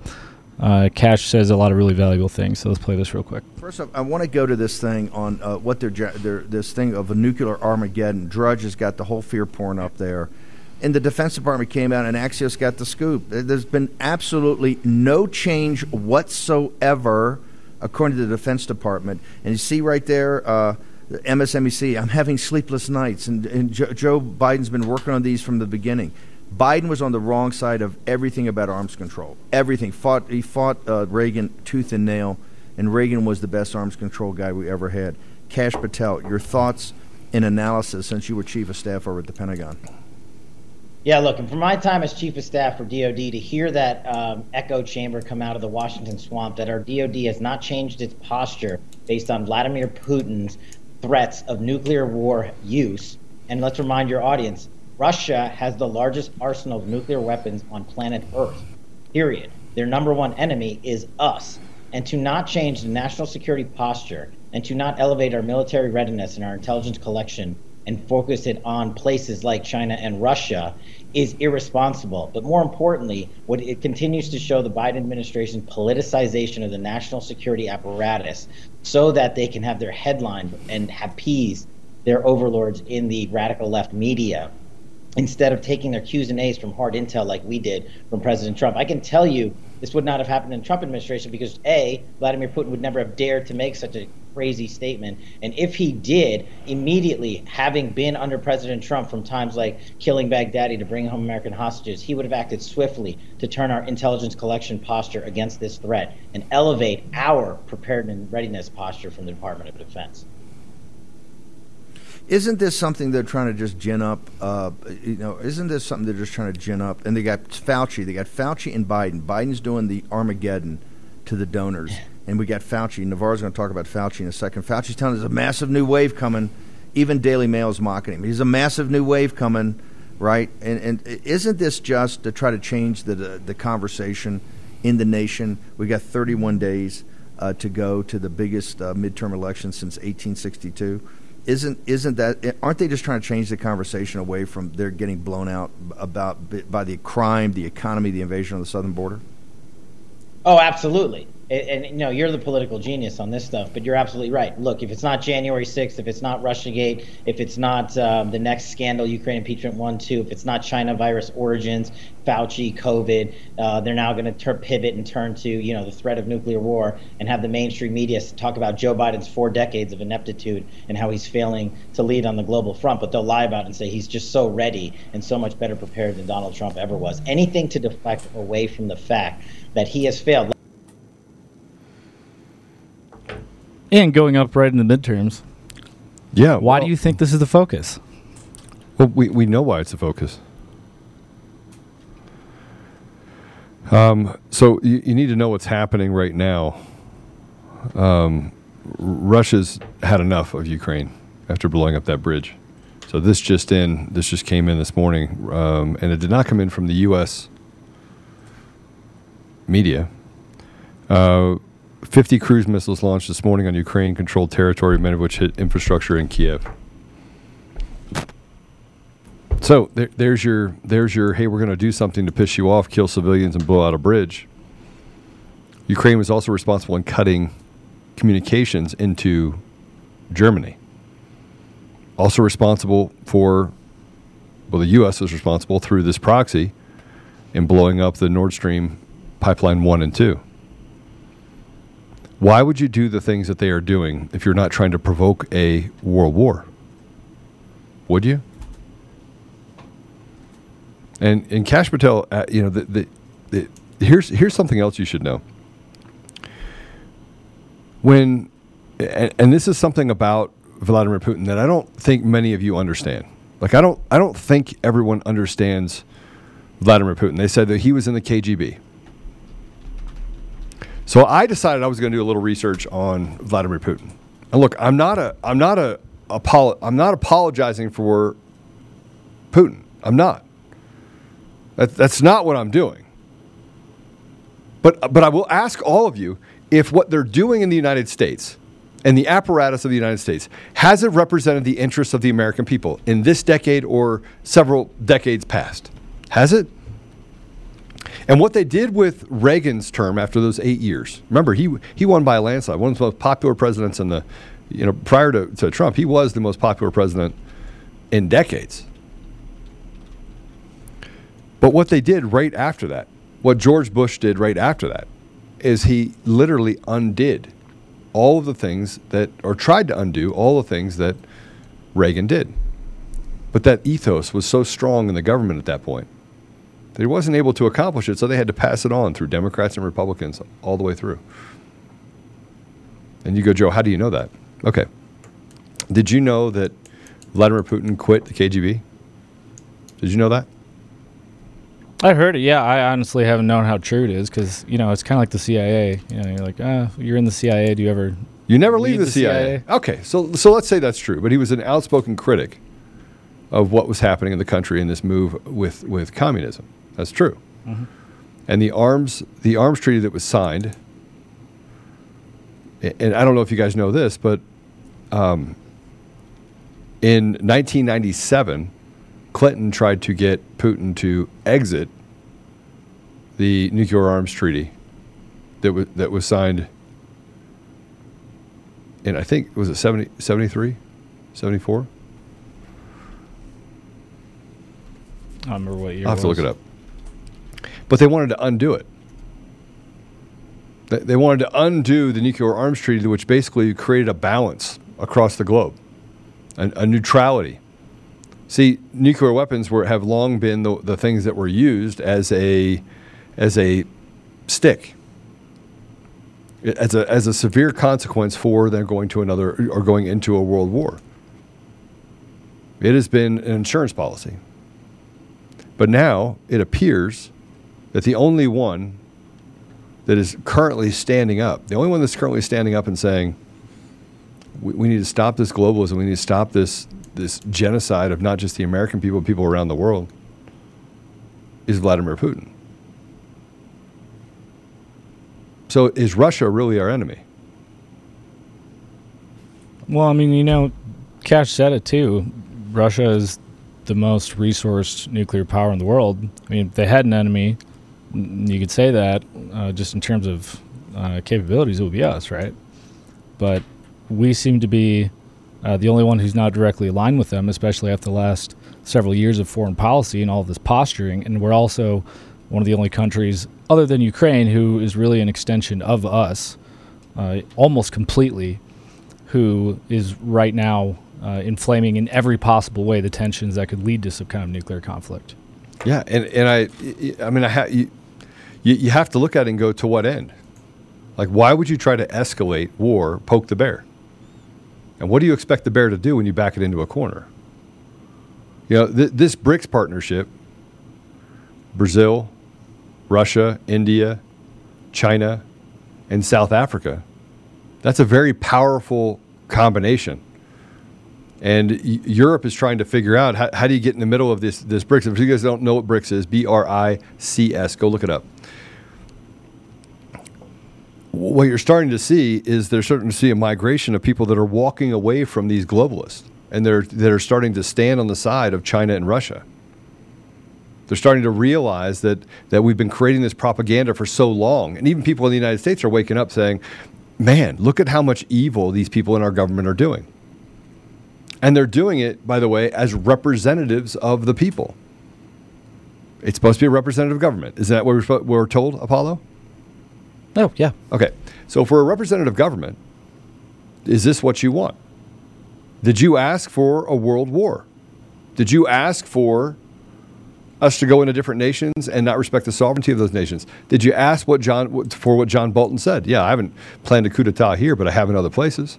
uh, Kash says a lot of really valuable things. So let's play this real quick. First off, I want to go to this thing on uh, what they're, they're this thing of a nuclear Armageddon. Drudge has got the whole fear porn up there, and the Defense Department came out and Axios got the scoop. There- There's been absolutely no change whatsoever, according to the Defense Department. And you see right there. Uh, MSNBC, I'm having sleepless nights, and, and jo- Joe Biden's been working on these from the beginning. Biden was on the wrong side of everything about arms control. Everything. Fought, he fought uh, Reagan tooth and nail, and Reagan was the best arms control guy we ever had. Kash Patel, your thoughts and analysis since you were chief of staff over at the Pentagon. Yeah, look, and from my time as chief of staff for DoD, to hear that um, echo chamber come out of the Washington swamp, that our DoD has not changed its posture based on Vladimir Putin's threats of nuclear war use. And let's remind your audience Russia has the largest arsenal of nuclear weapons on planet Earth, period. Their number one enemy is us. And to not change the national security posture and to not elevate our military readiness and our intelligence collection and focus it on places like China and Russia is irresponsible. But more importantly, what it continues to show the Biden administration's politicization of the national security apparatus so that they can have their headline and appease their overlords in the radical left media instead of taking their Q's and A's from hard intel like we did from President Trump. I can tell you this would not have happened in the Trump administration because A, Vladimir Putin would never have dared to make such a crazy statement. And if he did, immediately having been under President Trump from times like killing Baghdadi to bring home American hostages, he would have acted swiftly to turn our intelligence collection posture against this threat and elevate our preparedness and readiness posture from the Department of Defense. Isn't this something they're trying to just gin up? Uh, you know, isn't this something they're just trying to gin up? And they got Fauci, they got Fauci and Biden. Biden's doing the Armageddon to the donors, and we got Fauci. Navarro's going to talk about Fauci in a second. Fauci's telling us there's a massive new wave coming. Even Daily Mail's mocking him. He's a massive new wave coming, right? And and isn't this just to try to change the the, the conversation in the nation? We got 31 days uh, to go to the biggest uh, midterm election since 1862 isn't isn't that aren't they just trying to change the conversation away from they're getting blown out about by the crime, the economy, the invasion of the southern border? Oh, absolutely. And, and you know you're the political genius on this stuff, but you're absolutely right. Look, if it's not January 6th, if it's not RussiaGate, if it's not um, the next scandal, Ukraine impeachment one, two, if it's not China virus origins, Fauci, COVID, uh, they're now going to pivot and turn to you know the threat of nuclear war and have the mainstream media talk about Joe Biden's four decades of ineptitude and how he's failing to lead on the global front, but they'll lie about it and say he's just so ready and so much better prepared than Donald Trump ever was. Anything to deflect away from the fact that he has failed. And going up right in the midterms. Yeah. Why well- do you think this is the focus? Well, we, we know why it's a focus. Um, so you, you need to know what's happening right now. Um, Russia's had enough of Ukraine after blowing up that bridge. So this just in, this just came in this morning, um, and it did not come in from the U.S. media. Uh, 50 cruise missiles launched this morning on Ukraine-controlled territory, many of which hit infrastructure in Kiev. So there, there's your there's your hey we're going to do something to piss you off, kill civilians, and blow out a bridge. Ukraine was also responsible in cutting communications into Germany. Also responsible for well the U.S. was responsible through this proxy in blowing up the Nord Stream pipeline one and two. Why would you do the things that they are doing if you're not trying to provoke a world war? Would you? And and Kash Patel, uh, you know, the, the, the, here's here's something else you should know. When, and, and this is something about Vladimir Putin that I don't think many of you understand. Like I don't I don't think everyone understands Vladimir Putin. They said that he was in the KGB. So I decided I was going to do a little research on Vladimir Putin. And look, I'm not a I'm not a apolo- I'm not apologizing for Putin. I'm not. That, that's not what I'm doing. But but I will ask all of you if what they're doing in the United States and the apparatus of the United States has it represented the interests of the American people in this decade or several decades past? Has it? And what they did with Reagan's term after those eight years, remember he he won by a landslide, one of the most popular presidents in the, you know, prior to, to Trump, he was the most popular president in decades. But what they did right after that, what George Bush did right after that, is he literally undid all of the things that, or tried to undo all the things that Reagan did. But that ethos was so strong in the government at that point he wasn't able to accomplish it, so they had to pass it on through Democrats and Republicans all the way through. And you go, Joe, how do you know that? Okay. Did you know that Vladimir Putin quit the KGB? Did you know that? I heard it. Yeah, I honestly haven't known how true it is because you know it's kind of like the CIA. You know, you're like, ah, you're in the CIA. Do you ever? You never leave leave the, CIA. Okay, so so let's say that's true. But he was an outspoken critic of what was happening in the country in this move with with communism. That's true. Mhm. And the arms the arms treaty that was signed. And I don't know if you guys know this, but um, in 1997, Clinton tried to get Putin to exit the nuclear arms treaty that was that was signed and I think was it 70, 73, 74? I don't remember what year. I'll have to look it up. But they wanted to undo it. They, wanted to undo the nuclear arms treaty, which basically created a balance across the globe, a, a neutrality. See, nuclear weapons were have long been the, the things that were used as a as a stick, as a as a severe consequence for them going to another or going into a world war. It has been an insurance policy. But now it appears that the only one that is currently standing up, the only one that's currently standing up and saying, we, we need to stop this globalism, we need to stop this, this genocide of not just the American people, people around the world, is Vladimir Putin. So is Russia really our enemy? Well, I mean, you know, Kash said it too. Russia is the most resourced nuclear power in the world. I mean, if they had an enemy, you could say that uh, just in terms of uh, capabilities, it would be us, right? But we seem to be uh, the only one who's not directly aligned with them, especially after the last several years of foreign policy and all this posturing. And we're also one of the only countries, other than Ukraine, who is really an extension of us, uh, almost completely, who is right now uh, inflaming in every possible way the tensions that could lead to some kind of nuclear conflict. Yeah, and, and I, I mean, I ha- you, you have to look at it and go to what end? Like, why would you try to escalate war, poke the bear? And what do you expect the bear to do when you back it into a corner? You know, th- this BRICS partnership, Brazil, Russia, India, China, and South Africa, that's a very powerful combination. And y- Europe is trying to figure out how, how do you get in the middle of this, this BRICS. If you guys don't know what BRICS is, B R I C S, go look it up. What you're starting to see is they're starting to see a migration of people that are walking away from these globalists and they're, that are starting to stand on the side of China and Russia. They're starting to realize that, that we've been creating this propaganda for so long. And even people in the United States are waking up saying, man, look at how much evil these people in our government are doing. And they're doing it, by the way, as representatives of the people. It's supposed to be a representative government. Isn't that what we're, we're told, Apollo? Oh, yeah. Okay. So for a representative government, is this what you want? Did you ask for a world war? Did you ask for us to go into different nations and not respect the sovereignty of those nations? Did you ask what John for what John Bolton said? Yeah, I haven't planned a coup d'état here, but I have in other places.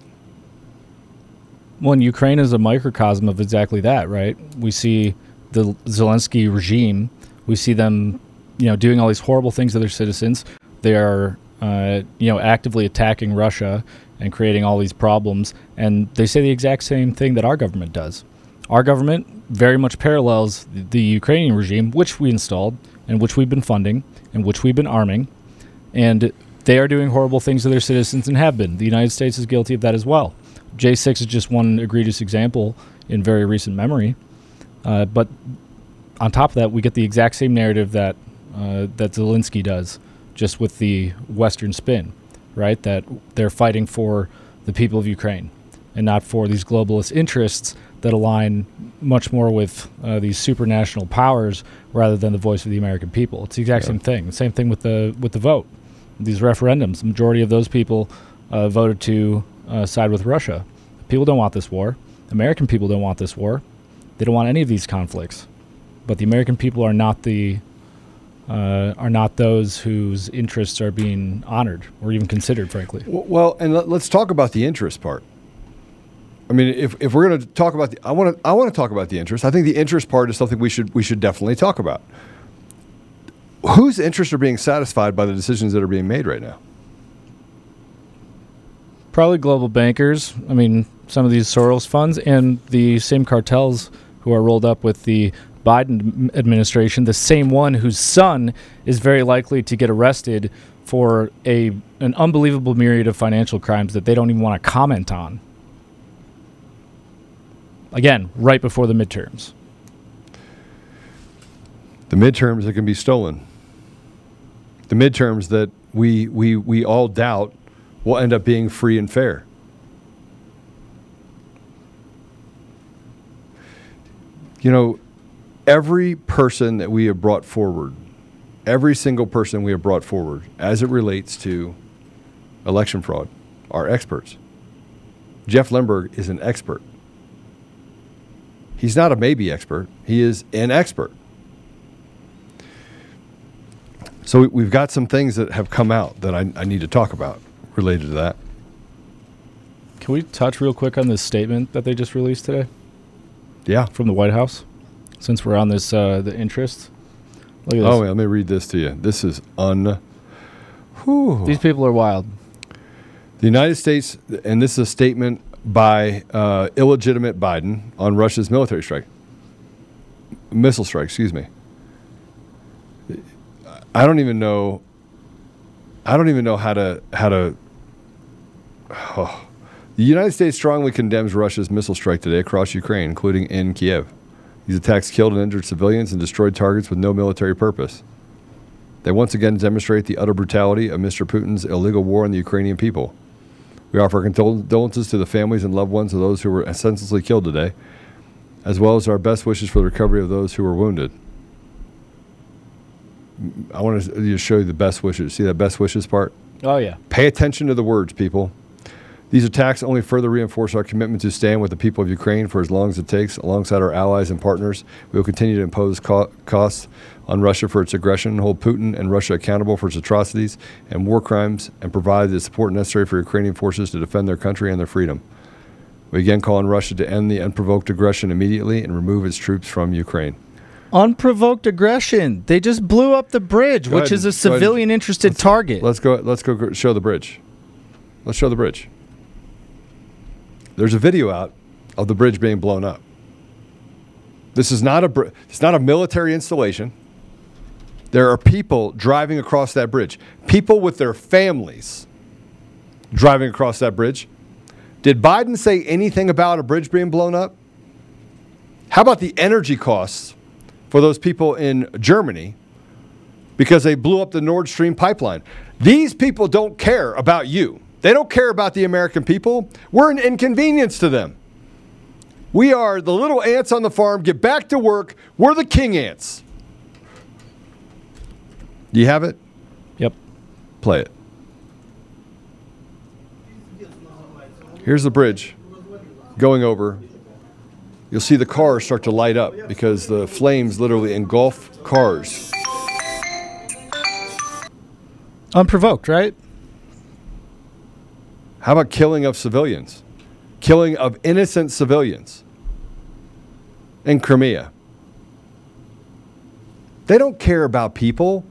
Well, and Ukraine is a microcosm of exactly that, right? We see the Zelensky regime. We see them, you know, doing all these horrible things to their citizens. They are, uh, you know, actively attacking Russia and creating all these problems. And they say the exact same thing that our government does. Our government very much parallels the, Ukrainian regime, which we installed and which we've been funding and which we've been arming. And they are doing horrible things to their citizens and have been. The United States is guilty of that as well. J6 is just one egregious example in very recent memory. Uh, but on top of that, we get the exact same narrative that uh, that Zelensky does, just with the Western spin, right? That they're fighting for the people of Ukraine and not for these globalist interests that align much more with uh, these supranational powers rather than the voice of the American people. It's the exact same thing. Same thing with the with the vote. These referendums, the majority of those people uh, voted to uh, side with Russia. People don't want this war. American people don't want this war. They don't want any of these conflicts. But the American people are not the uh, are not those whose interests are being honored or even considered, frankly. Well, and let, let's talk about the interest part. I mean, if, if we're going to talk about the, I want to I want to talk about the interest. I think the interest part is something we should we should definitely talk about. Whose interests are being satisfied by the decisions that are being made right now? Probably global bankers. I mean, some of these Soros funds and the same cartels who are rolled up with the Biden administration, the same one whose son is very likely to get arrested for a an unbelievable myriad of financial crimes that they don't even want to comment on. Again, right before the midterms. The midterms that can be stolen. The midterms that we we we all doubt will end up being free and fair. You know, every person that we have brought forward, every single person we have brought forward as it relates to election fraud are experts. Jeff Lenberg is an expert. He's not a maybe expert, he is an expert. So we- we've got some things that have come out that I, I need to talk about related to that. Can we touch real quick on this statement that they just released today? Yeah. From the White House? Since we're on this uh, the interest. Look at this. Oh, wait, let me read this to you. This is un. Whew. These people are wild. The United States, and this is a statement by uh, illegitimate Biden on Russia's military strike, missile strike, excuse me. I don't even know. I don't even know how to how to. Oh. The United States strongly condemns Russia's missile strike today across Ukraine, including in Kiev. These attacks killed and injured civilians and destroyed targets with no military purpose. They once again demonstrate the utter brutality of Mr. Putin's illegal war on the Ukrainian people. We offer condolences to the families and loved ones of those who were senselessly killed today, as well as our best wishes for the recovery of those who were wounded. I want to just show you the best wishes. See that best wishes part? Oh yeah. Pay attention to the words, people. These attacks only further reinforce our commitment to stand with the people of Ukraine for as long as it takes, alongside our allies and partners. We will continue to impose co- costs on Russia for its aggression, hold Putin and Russia accountable for its atrocities and war crimes, and provide the support necessary for Ukrainian forces to defend their country and their freedom. We again call on Russia to end the unprovoked aggression immediately and remove its troops from Ukraine. Unprovoked aggression. They just blew up the bridge, Go which ahead is a and- go ahead and- civilian interested target. Let's go. Let's go show the bridge. Let's show the bridge. There's a video out of the bridge being blown up. This is not a. br- It's not a military installation. There are people driving across that bridge. People with their families driving across that bridge. Did Biden say anything about a bridge being blown up? How about the energy costs for those people in Germany because they blew up the Nord Stream pipeline. These people don't care about you. They don't care about the American people. We're an inconvenience to them. We are the little ants on the farm. Get back to work. We're the king ants. Do you have it? Yep. Play it. Here's the bridge going over. You'll see the cars start to light up because the flames literally engulf cars. Unprovoked, right? How about killing of civilians? Killing of innocent civilians in Crimea. They don't care about people.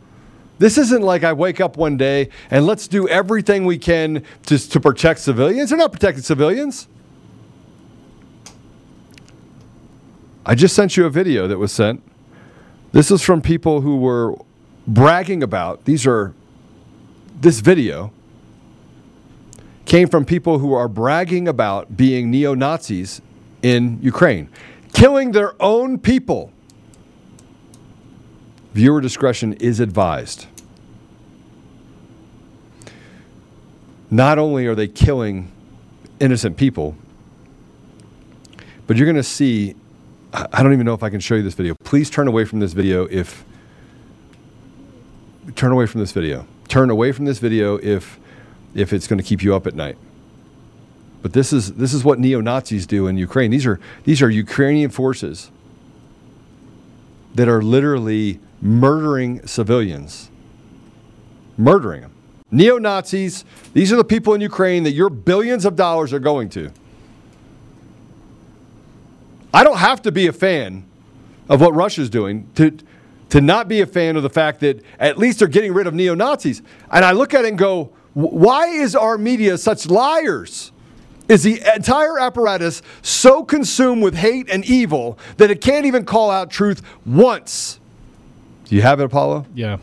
This isn't like I wake up one day and let's do everything we can to, to protect civilians. They're not protecting civilians. I just sent you a video that was sent. This is from people who were bragging about, these are, this video came from people who are bragging about being neo Nazis in Ukraine, killing their own people. Viewer discretion is advised. Not only are they killing innocent people, but you're going to see. I don't even know if I can show you this video. Please turn away from this video if. Turn away from this video. Turn away from this video if, if it's going to keep you up at night. But this is this is what neo Nazis do in Ukraine. These are these are Ukrainian forces that are literally murdering civilians, murdering them. Neo Nazis. These are the people in Ukraine that your billions of dollars are going to. I don't have to be a fan of what Russia's doing to to not be a fan of the fact that at least they're getting rid of neo Nazis. And I look at it and go, "Wh- why is our media such liars? Is the entire apparatus so consumed with hate and evil that it can't even call out truth once? Do you have it, Apollo? Yeah.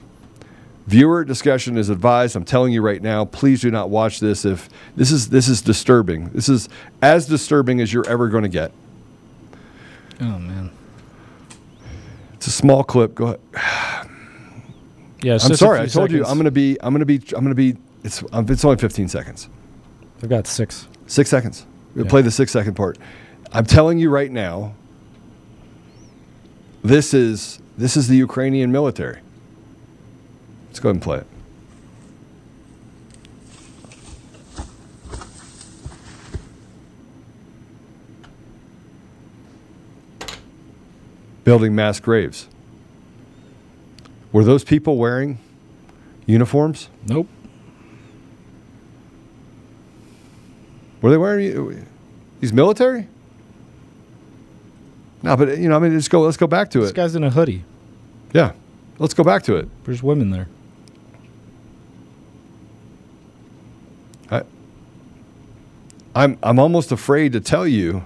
Viewer discussion is advised. I'm telling you right now, please do not watch this if this is this is disturbing. This is as disturbing as you're ever going to get. Oh man. It's a small clip. Go ahead. Yeah. I'm sorry. I told you. I'm going to be I'm going to be I'm going to be it's um, it's only 15 seconds. I've got six. 6 seconds. We'll Yeah. play the 6 second part. I'm telling you right now this is this is the Ukrainian military. Let's go ahead and play it. Building mass graves. Were those people wearing uniforms? Nope. Were they wearing these military? No, but you know, I mean, let's go. Let's go back to This it. This guy's in a hoodie. Yeah, let's go back to it. There's women there. I, I'm I'm almost afraid to tell you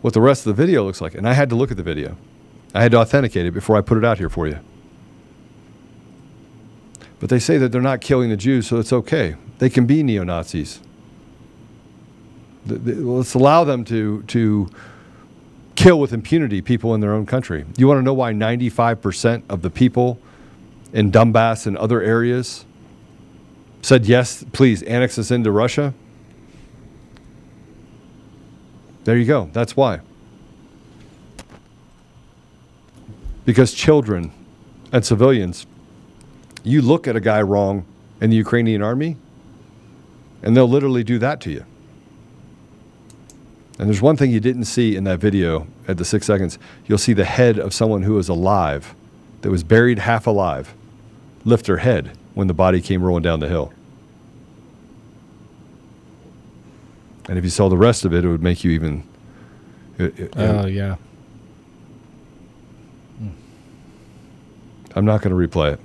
what the rest of the video looks like, and I had to look at the video. I had to authenticate it before I put it out here for you. But they say that they're not killing the Jews, so it's okay. They can be neo Nazis. Let's allow them to to kill with impunity people in their own country. You want to know why 95% of the people in Donbass and other areas said, yes, please annex us into Russia, there you go. That's why. Because children and civilians, you look at a guy wrong in the Ukrainian army, and they'll literally do that to you. And there's one thing you didn't see in that video at the six seconds. You'll see the head of someone who was alive, that was buried half alive, lift her head when the body came rolling down the hill. And if you saw the rest of it, it would make you even. Oh yeah. I'm not going to replay it.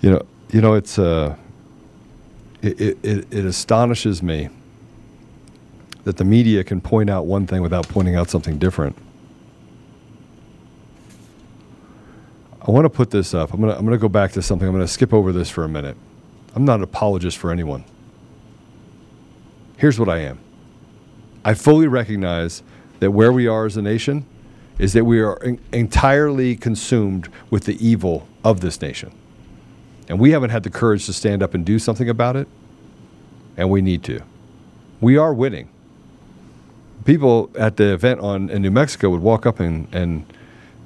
You know, you know, it's uh, it, it, it, astonishes me that the media can point out one thing without pointing out something different. I want to put this up. I'm gonna I'm gonna go back to something. I'm gonna skip over this for a minute. I'm not an apologist for anyone. Here's what I am. I fully recognize that where we are as a nation is that we are en- entirely consumed with the evil of this nation. And we haven't had the courage to stand up and do something about it, and we need to. We are winning. People at the event on in New Mexico would walk up and, and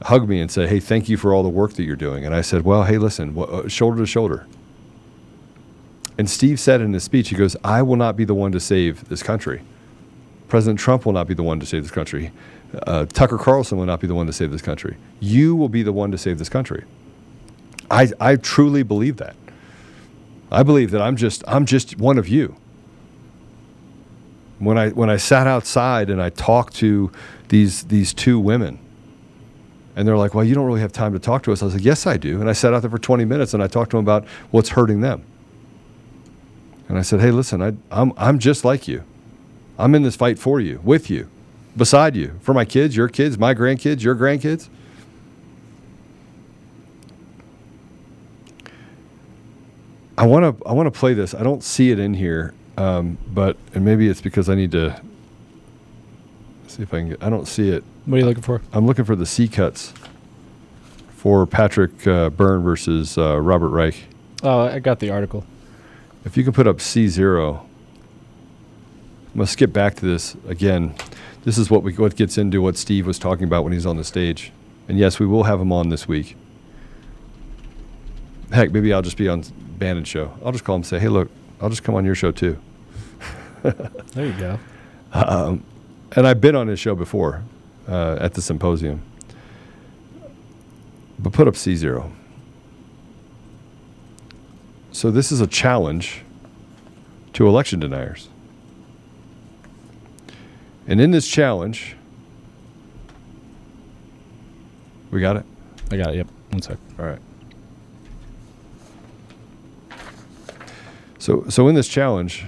hug me and say, "Hey, thank you for all the work that you're doing." And I said, "Well, hey, listen, wh- uh, shoulder to shoulder." And Steve said in his speech, he goes, "I will not be the one to save this country. President Trump will not be the one to save this country. Uh, Tucker Carlson will not be the one to save this country. You will be the one to save this country." I, I truly believe that. I believe that I'm just I'm just one of you. When I when I sat outside and I talked to these these two women, and they're like, "Well, you don't really have time to talk to us." I was like, "Yes, I do." And I sat out there for 20 minutes and I talked to them about what's hurting them. And I said, "Hey, listen, I, I'm I'm just like you. I'm in this fight for you, with you, beside you, for my kids, your kids, my grandkids, your grandkids." I want to I want to play this. I don't see it in here, um, but and maybe it's because I need to see if I can get. I don't see it. What are you looking for? I'm looking for the C cuts for Patrick uh, Byrne versus uh, Robert Reich. Oh, I got the article. If you can put up C zero, I'm gonna skip back to this again. This is what we what gets into what Steve was talking about when he's on the stage, and yes, we will have him on this week. Heck, maybe I'll just be on Bannon show. I'll just call him and say, "Hey, look, I'll just come on your show too." There you go. Um, and I've been on his show before uh, at the symposium. But put up C zero. So this is a challenge to election deniers. And in this challenge, we got it? I got it. Yep. One sec. All right. So, so in this challenge,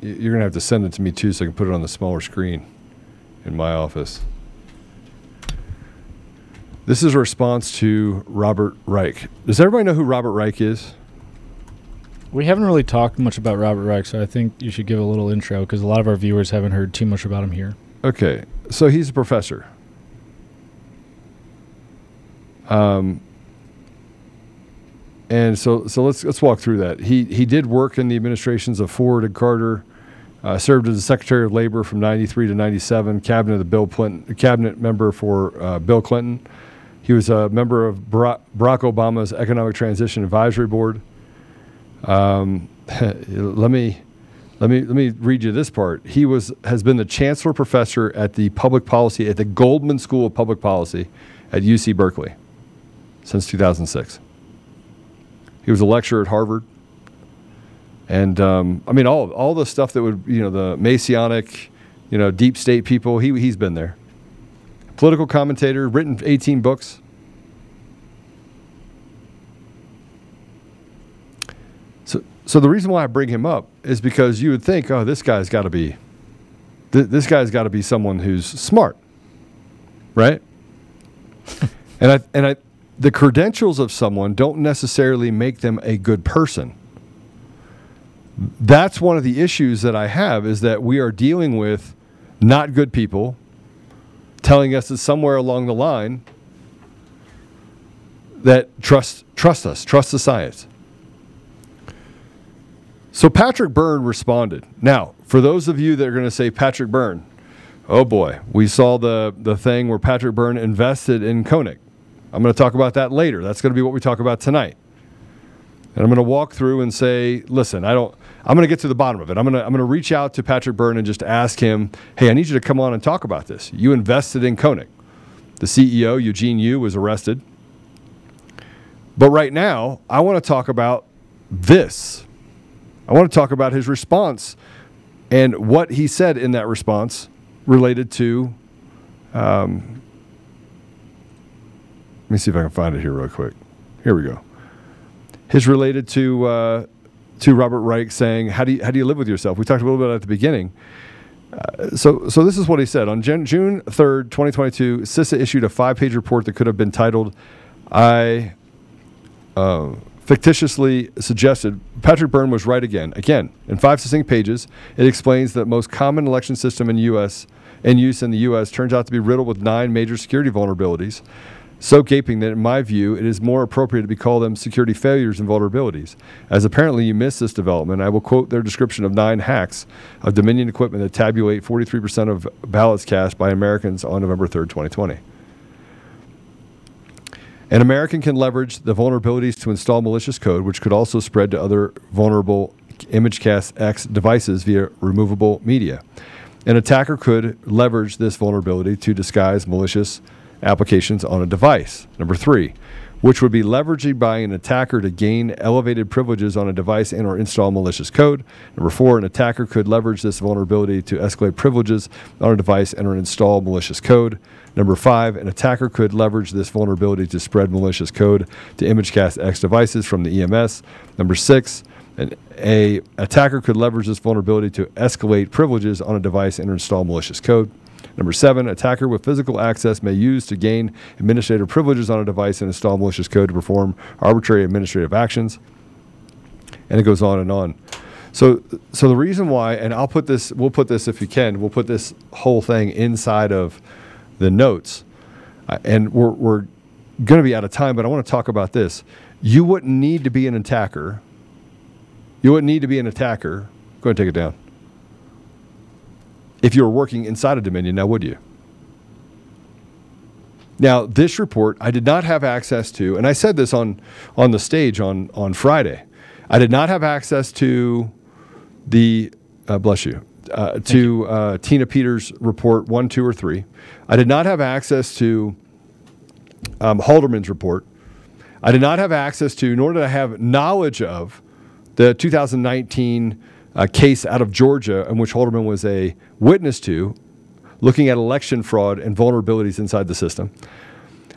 you're gonna have to send it to me too, so I can put it on the smaller screen in my office. This is a response to Robert Reich. Does everybody know who Robert Reich is? We haven't really talked much about Robert Reich, so I think you should give a little intro because a lot of our viewers haven't heard too much about him here. Okay, so he's a professor. Um, and so so let's let's walk through that. He he did work in the administrations of Ford and Carter. Uh, served as the Secretary of Labor from '93 to '97, cabinet of the Bill Clinton, cabinet member for uh, Bill Clinton. He was a member of Barack Obama's Economic Transition Advisory Board. Um, let me let me let me read you this part. He was has been the chancellor professor at the public policy at the Goldman School of Public Policy at UC Berkeley since 2006. He was a lecturer at Harvard, and um, I mean all all the stuff that would you know the Masonic, you know deep state people. He he's been there. Political commentator, written 18 books. So, so the reason why I bring him up is because you would think, oh, this guy's got to be, th- this guy's got to be someone who's smart, right? and I and I, the credentials of someone don't necessarily make them a good person. That's one of the issues that I have is that we are dealing with not good people telling us that somewhere along the line that trust trust us, trust the science. So Patrick Byrne responded. Now, for those of you that are going to say Patrick Byrne, oh boy, we saw the the thing where Patrick Byrne invested in Konnech. I'm going to talk about that later. That's going to be what we talk about tonight. And I'm going to walk through and say, listen, I don't. I'm going to get to the bottom of it. I'm going to I'm going to reach out to Patrick Byrne and just ask him, hey, I need you to come on and talk about this. You invested in Konnech. The CEO Eugene Yu was arrested. But right now, I want to talk about this. I want to talk about his response and what he said in that response related to. Um, let me see if I can find it here real quick. Here we go. His related to uh, to Robert Reich saying, "How do you how do you live with yourself?" We talked a little bit at the beginning. Uh, so, so this is what he said on Jan- June third, twenty twenty two. CISA issued a five page report that could have been titled, "I." Uh, fictitiously suggested Patrick Byrne was right again. Again, in five succinct pages, it explains that most common election system in U.S. in use in the U.S. turns out to be riddled with nine major security vulnerabilities, so gaping that, in my view, it is more appropriate to be called them security failures and vulnerabilities. As apparently you missed this development, I will quote their description of nine hacks of Dominion equipment that tabulate 43% of ballots cast by Americans on November 3rd, 2020. An American can leverage the vulnerabilities to install malicious code, which could also spread to other vulnerable ImageCast X devices via removable media. An attacker could leverage this vulnerability to disguise malicious applications on a device. Number three, which would be leveraged by an attacker to gain elevated privileges on a device and or install malicious code. Number four, an attacker could leverage this vulnerability to escalate privileges on a device and or install malicious code. Number five, an attacker could leverage this vulnerability to spread malicious code to ImageCast X devices from the EMS. Number six, an a attacker could leverage this vulnerability to escalate privileges on a device and install malicious code. Number seven, attacker with physical access may use to gain administrative privileges on a device and install malicious code to perform arbitrary administrative actions. And it goes on and on. So, so the reason why, and I'll put this, we'll put this if you can, we'll put this whole thing inside of the notes. Uh, and we're, we're going to be out of time, but I want to talk about this. You wouldn't need to be an attacker. You wouldn't need to be an attacker. Go ahead and take it down if you were working inside of Dominion, now would you? Now, this report I did not have access to, and I said this on, on the stage on, on Friday. I did not have access to the, uh, bless you, uh, to uh, Tina Peters' report one, two, or three. I did not have access to um, Halderman's report. I did not have access to, nor did I have knowledge of, the 2019 uh, case out of Georgia in which Halderman was a witness to, looking at election fraud and vulnerabilities inside the system.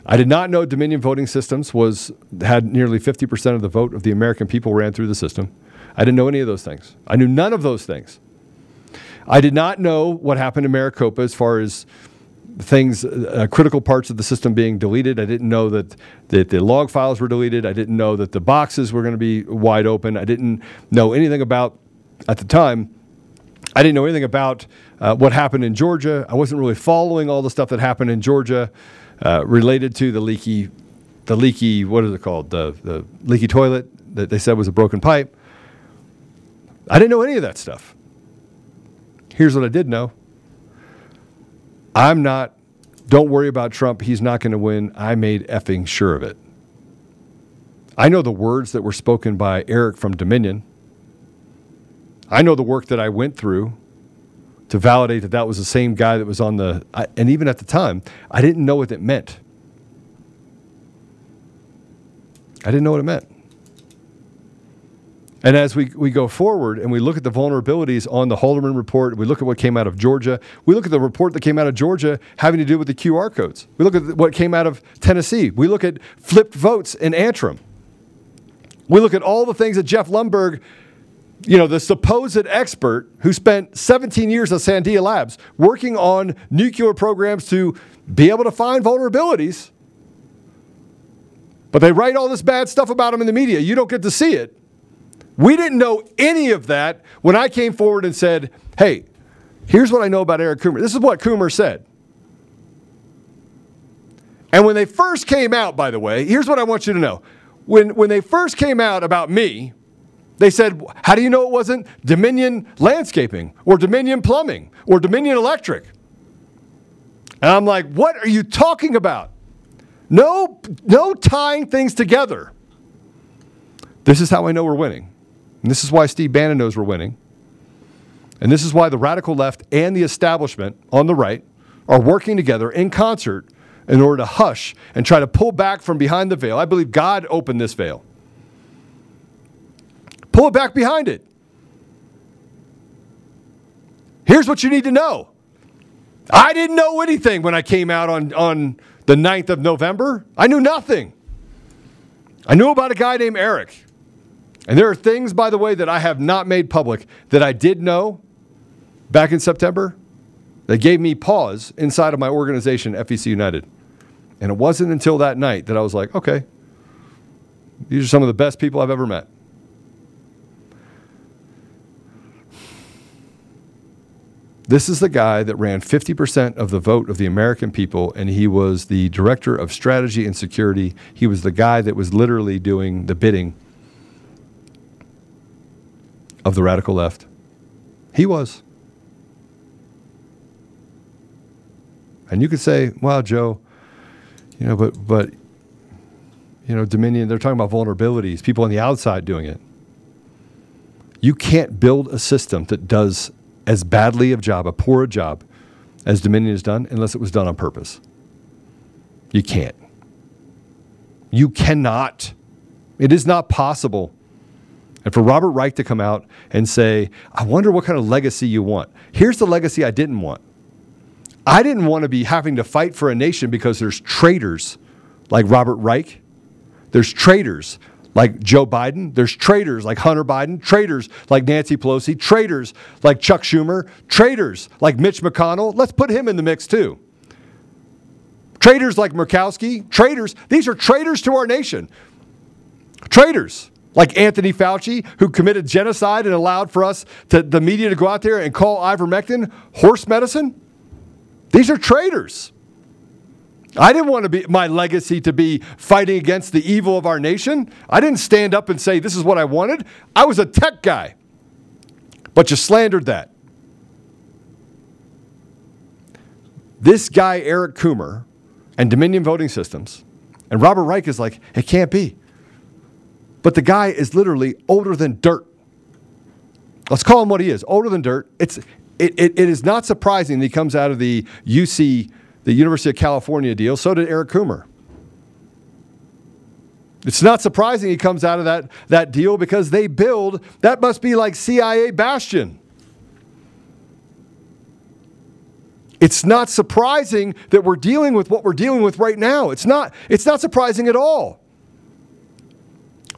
I did not know Dominion Voting Systems was had nearly 50% of the vote of the American people ran through the system. I didn't know any of those things. I knew none of those things. I did not know what happened in Maricopa as far as things, uh, critical parts of the system being deleted. I didn't know that, that the log files were deleted. I didn't know that the boxes were going to be wide open. I didn't know anything about, at the time, I didn't know anything about uh, what happened in Georgia. I wasn't really following all the stuff that happened in Georgia uh, related to the leaky, the leaky, what is it called? The, the leaky toilet that they said was a broken pipe. I didn't know any of that stuff. Here's what I did know I'm not, don't worry about Trump. He's not going to win. I made effing sure of it. I know the words that were spoken by Eric from Dominion. I know the work that I went through to validate that that was the same guy that was on the, I, and even at the time, I didn't know what it meant. I didn't know what it meant. And as we, we go forward and we look at the vulnerabilities on the Halderman report, we look at what came out of Georgia, we look at the report that came out of Georgia having to do with the QR codes. We look at what came out of Tennessee. We look at flipped votes in Antrim. We look at all the things that Jeff Lenberg you know, the supposed expert who spent 17 years at Sandia Labs working on nuclear programs to be able to find vulnerabilities. But they write all this bad stuff about him in the media. You don't get to see it. We didn't know any of that when I came forward and said, hey, here's what I know about Eric Coomer. This is what Coomer said. And when they first came out, by the way, here's what I want you to know. When, when they first came out about me, they said, How do you know it wasn't Dominion Landscaping or Dominion Plumbing or Dominion Electric? And I'm like, What are you talking about? No, no tying things together. This is how I know we're winning. And this is why Steve Bannon knows we're winning. And this is why the radical left and the establishment on the right are working together in concert in order to hush and try to pull back from behind the veil. I believe God opened this veil. Pull it back behind it. Here's what you need to know. I didn't know anything when I came out on, on the 9th of November. I knew nothing. I knew about a guy named Eric. And there are things, by the way, that I have not made public that I did know back in September that gave me pause inside of my organization, FEC United. And it wasn't until that night that I was like, okay, these are some of the best people I've ever met. This is the guy that ran 50% of the vote of the American people, and he was the director of strategy and security. He was the guy that was literally doing the bidding of the radical left. He was. And you could say, well, Joe, you know, but, but, you know, Dominion, they're talking about vulnerabilities, people on the outside doing it. You can't build a system that does as badly a job, a poor a job, as Dominion has done, unless it was done on purpose. You can't. You cannot. It is not possible. And for Robert Reich to come out and say, I wonder what kind of legacy you want. Here's the legacy I didn't want. I didn't want to be having to fight for a nation because there's traitors like Robert Reich. There's traitors like Joe Biden. There's traitors like Hunter Biden, traitors like Nancy Pelosi, traitors like Chuck Schumer, traitors like Mitch McConnell. Let's put him in the mix too. Traitors like Murkowski, traitors. These are traitors to our nation. Traitors like Anthony Fauci, who committed genocide and allowed for us to the media to go out there and call ivermectin horse medicine. These are traitors. I didn't want to be my legacy to be fighting against the evil of our nation. I didn't stand up and say this is what I wanted. I was a tech guy. But you slandered that. This guy Eric Coomer and Dominion Voting Systems and Robert Reich is like, it can't be. But the guy is literally older than dirt. Let's call him what he is, older than dirt. It's it, it, it is not surprising that he comes out of the UC the University of California deal. So did Eric Coomer. It's not surprising he comes out of that, that deal because they build, that must be like CIA Bastion. It's not surprising that we're dealing with what we're dealing with right now. It's not, it's not surprising at all.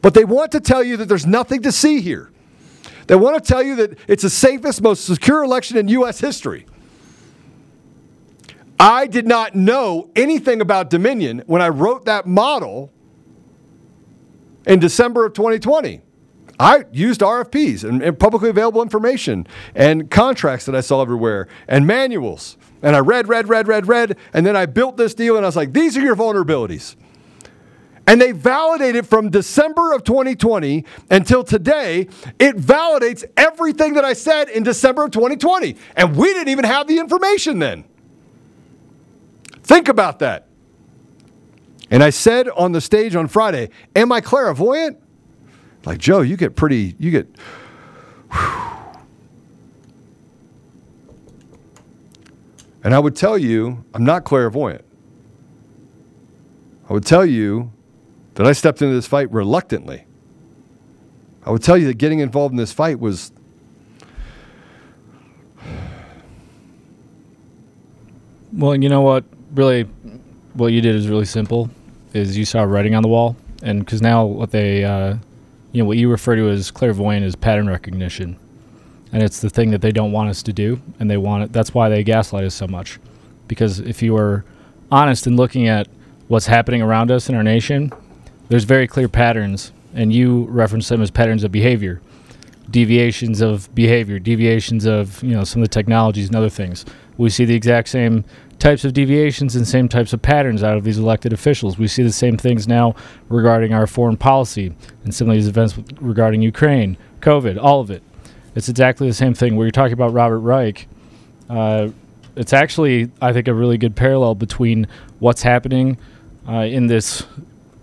But they want to tell you that there's nothing to see here. They want to tell you that it's the safest, most secure election in U.S. history. I did not know anything about Dominion when I wrote that model in December of 2020. I used RFPs and, and, publicly available information and contracts that I saw everywhere and manuals. And I read, read, read, read, read. And then I built this deal and I was like, these are your vulnerabilities. And they validated from December of 2020 until today. It validates everything that I said in December of 2020. And we didn't even have the information then. Think about that. And I said on the stage on Friday, Am I clairvoyant? Like, Joe, you get pretty, you get. Whew. And I would tell you, I'm not clairvoyant. I would tell you that I stepped into this fight reluctantly. I would tell you that getting involved in this fight was Well, you know what? Really, what you did is really simple. Is you saw writing on the wall, and because now what they, uh, you know, what you refer to as clairvoyant is pattern recognition, and it's the thing that they don't want us to do, and they want it. That's why they gaslight us so much, because if you are honest in looking at what's happening around us in our nation, there's very clear patterns, and you reference them as patterns of behavior. deviations of behavior, deviations of you know some of the technologies and other things. We see the exact same types of deviations and same types of patterns out of these elected officials. We see the same things now regarding our foreign policy and some of these events regarding Ukraine, COVID, all of it. It's exactly the same thing. Where you're talking about Robert Reich, uh, it's actually, I think, a really good parallel between what's happening uh, in this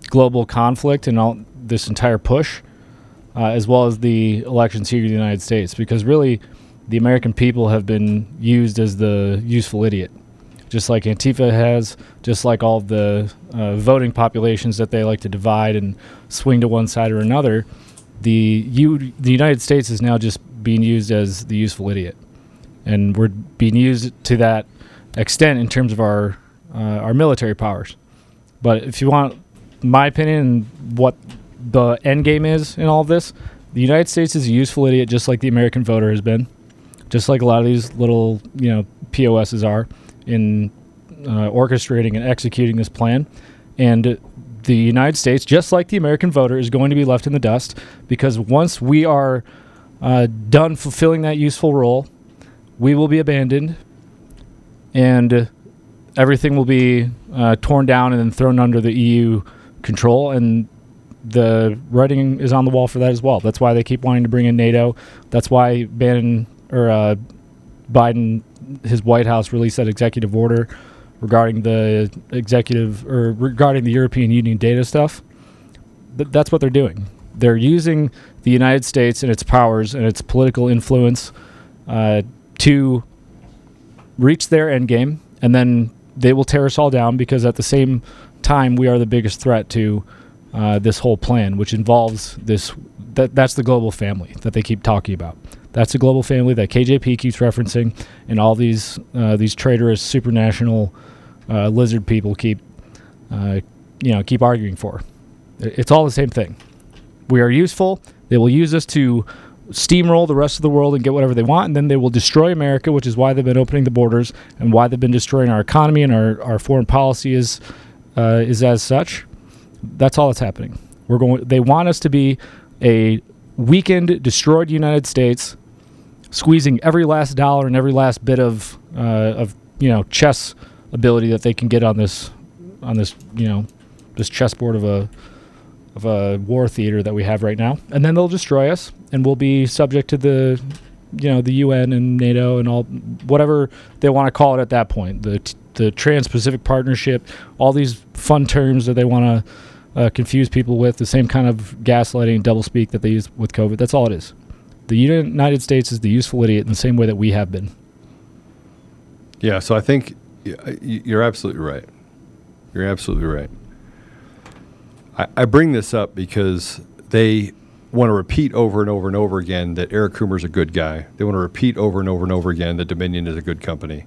global conflict and all this entire push, uh, as well as the elections here in the United States. Because really, the American people have been used as the useful idiot, just like Antifa has, just like all the uh, voting populations that they like to divide and swing to one side or another. The U- the United States is now just being used as the useful idiot and we're being used to that extent in terms of our uh, our military powers. But if you want my opinion what the end game is in all of this, the United States is a useful idiot, just like the American voter has been, just like a lot of these little you know POSs are in uh, orchestrating and executing this plan, and the United States, just like the American voter, is going to be left in the dust because once we are uh, done fulfilling that useful role, we will be abandoned, and everything will be uh, torn down and then thrown under the EU control. And the writing is on the wall for that as well. That's why they keep wanting to bring in NATO. That's why Bannon or uh, Biden, his White House, released that executive order regarding the executive or regarding the European Union data stuff. Th- that's what they're doing. They're using the United States and its powers and its political influence uh, to reach their end game, and then they will tear us all down because at the same time we are the biggest threat to uh, this whole plan, which involves this. That that's the global family that they keep talking about. That's the global family that KJP keeps referencing, and all these uh, these traitorous supranational uh, lizard people keep uh, you know keep arguing for. It's all the same thing. We are useful. They will use us to steamroll the rest of the world and get whatever they want, and then they will destroy America, which is why they've been opening the borders and why they've been destroying our economy and our, our foreign policy is uh, is as such. That's all that's happening. We're going. They want us to be a weakened, destroyed United States, squeezing every last dollar and every last bit of uh, of you know chess ability that they can get on this on this you know this chessboard of a of a war theater that we have right now, and then they'll destroy us, and we'll be subject to the, you know, the UN and NATO and all whatever they want to call it at that point. The the Trans-Pacific Partnership, all these fun terms that they want to uh, confuse people with, the same kind of gaslighting and doublespeak that they use with COVID. That's all it is. The United States is the useful idiot in the same way that we have been. Yeah, so I think y- you're absolutely right. You're absolutely right. I, I bring this up because they want to repeat over and over and over again that Eric Coomer's a good guy. They want to repeat over and over and over again that Dominion is a good company.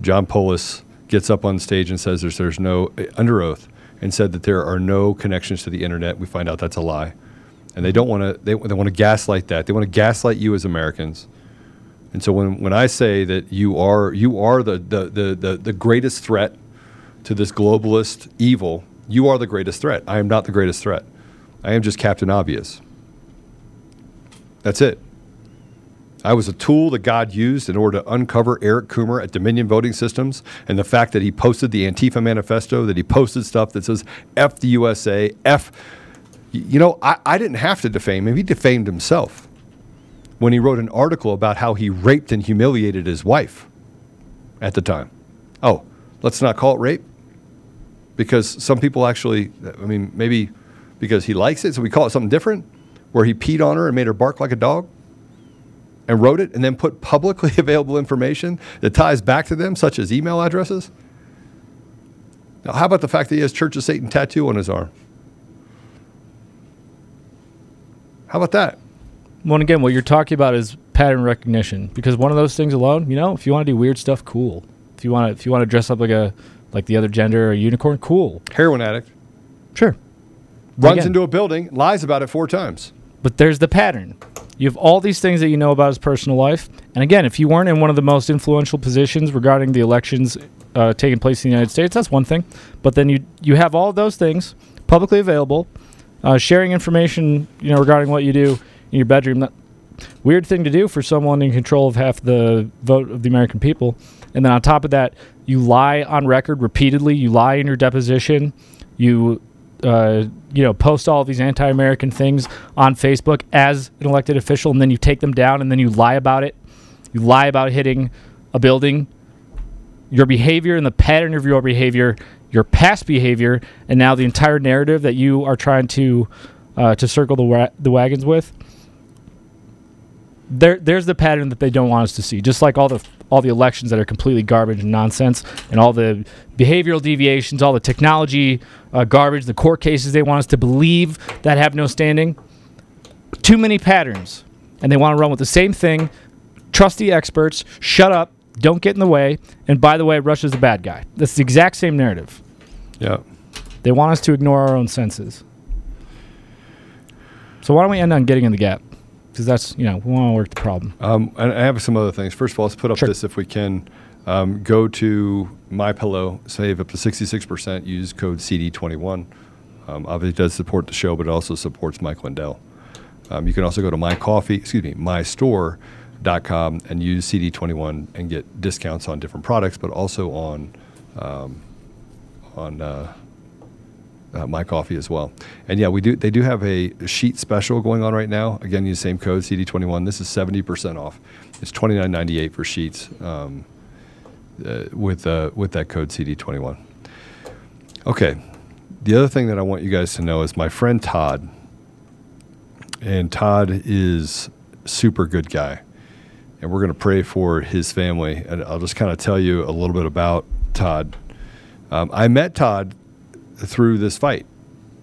John Poulos gets up on stage and says there's, there's no, under oath, and said that there are no connections to the internet. We find out that's a lie. And they don't want to, they, they want to gaslight that. They want to gaslight you as Americans. And so when, when I say that you are you are the, the, the, the, the greatest threat to this globalist evil, you are the greatest threat. I am not the greatest threat. I am just Captain Obvious. That's it. I was a tool that God used in order to uncover Eric Coomer at Dominion Voting Systems and the fact that he posted the Antifa manifesto, that he posted stuff that says F the USA, F. You know, I, I didn't have to defame him. He defamed himself when he wrote an article about how he raped and humiliated his wife at the time. Oh, let's not call it rape because some people actually, I mean, maybe because he likes it, so we call it something different, where he peed on her and made her bark like a dog and wrote it and then put publicly available information that ties back to them, such as email addresses. Now, how about the fact that he has Church of Satan tattoo on his arm? How about that? Well, again, what you're talking about is pattern recognition because one of those things alone, you know, if you want to do weird stuff, cool. If you want to, if you want to dress up like a like the other gender or a unicorn, cool. Heroin addict Sure. runs Again. into a building, lies about it four times. But there's the pattern. You have all these things that you know about his personal life. And again, if you weren't in one of the most influential positions regarding the elections uh, taking place in the United States, that's one thing. But then you you have all those things publicly available, uh, sharing information, you know, regarding what you do in your bedroom. That, weird thing to do for someone in control of half the vote of the American people. And then on top of that, you lie on record repeatedly. You lie in your deposition. You, uh, you know, post all these anti-American things on Facebook as an elected official, and then you take them down, and then you lie about it. You lie about hitting a building. Your behavior and the pattern of your behavior, your past behavior, and now the entire narrative that you are trying to uh, to circle the wa- the wagons with. There, there's the pattern that they don't want us to see. Just like all the all the elections that are completely garbage and nonsense, and all the behavioral deviations, all the technology uh, garbage, the court cases they want us to believe that have no standing. Too many patterns, and they want to run with the same thing. Trust the experts. Shut up. Don't get in the way. And by the way, Russia's the bad guy. That's the exact same narrative. Yeah. They want us to ignore our own senses. So why don't we end on getting in the gap? Because that's you know we want to work the problem. Um, and I have some other things. First of all, let's put up Sure. this if we can. Um, go to My Pillow, save up to 66%. Use code CD21. Um, obviously, it does support the show, but it also supports Mike Lindell. Um, you can also go to my coffee, excuse me, mystore.com and use CD21 and get discounts on different products, but also on um, on uh, uh, my coffee as well. And yeah, we do. They do have a sheet special going on right now. Again, use the same code CD21. This is 70% off. It's 29.98 for sheets um, uh, with uh, with that code CD21. Okay. The other thing that I want you guys to know is my friend Todd. And Todd is super good guy. And we're going to pray for his family. And I'll just kind of tell you a little bit about Todd. Um, I met Todd through this fight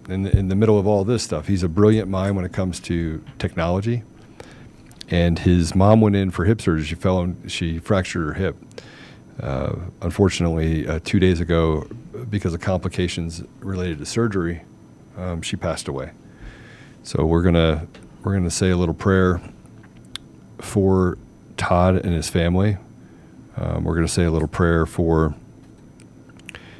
in the, in the middle of all this stuff. He's a brilliant mind when it comes to technology. And his mom went in for hip surgery. She fell and she fractured her hip. Uh, unfortunately, uh, two days ago, because of complications related to surgery, um, she passed away. So we're gonna we're gonna say a little prayer for Todd and his family. Um, we're gonna say a little prayer for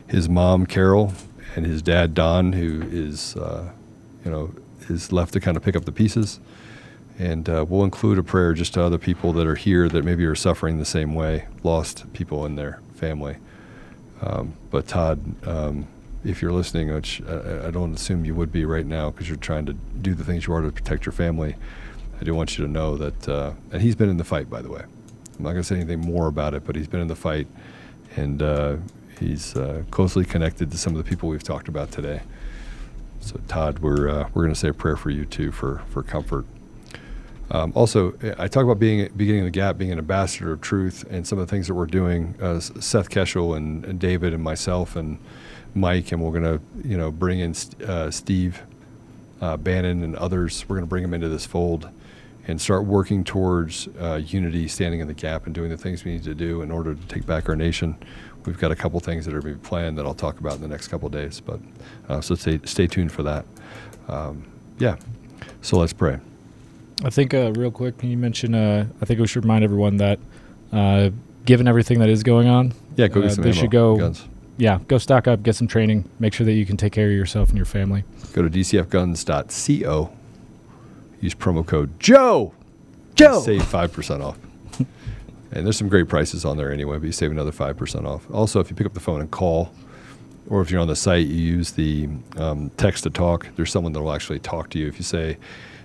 his mom Carol and his dad Don, who is uh, you know is left to kind of pick up the pieces. And uh, we'll include a prayer just to other people that are here that maybe are suffering the same way, lost people in their family. Um, but Todd, um, if you're listening, which I, I don't assume you would be right now because you're trying to do the things you are to protect your family, I do want you to know that, uh, and he's been in the fight, by the way. I'm not going to say anything more about it, but he's been in the fight, and uh, he's uh, closely connected to some of the people we've talked about today. So, Todd, we're uh, we're going to say a prayer for you too, for for comfort. Um, also, I talk about being beginning the gap, being an ambassador of truth, and some of the things that we're doing. Uh, Seth Keshel and, and David and myself and Mike, and we're going to you know bring in uh, Steve uh, Bannon and others. We're going to bring them into this fold and start working towards uh, unity, standing in the gap, and doing the things we need to do in order to take back our nation. We've got a couple things that are being planned that I'll talk about in the next couple days, but uh, so stay stay tuned for that. Um, yeah, so let's pray. I think uh, real quick, can you mention? Uh, I think we should remind everyone that, uh, given everything that is going on, Yeah, go get uh, some they ammo, should go. guns. Yeah, go stock up, get some training, make sure that you can take care of yourself and your family. Go to dcfguns.co. Use promo code Joe. Joe! Save five percent off. And there's some great prices on there anyway, but you save another five percent off. Also, if you pick up the phone and call, or if you're on the site, you use the um, text to talk. There's someone that will actually talk to you. If you say,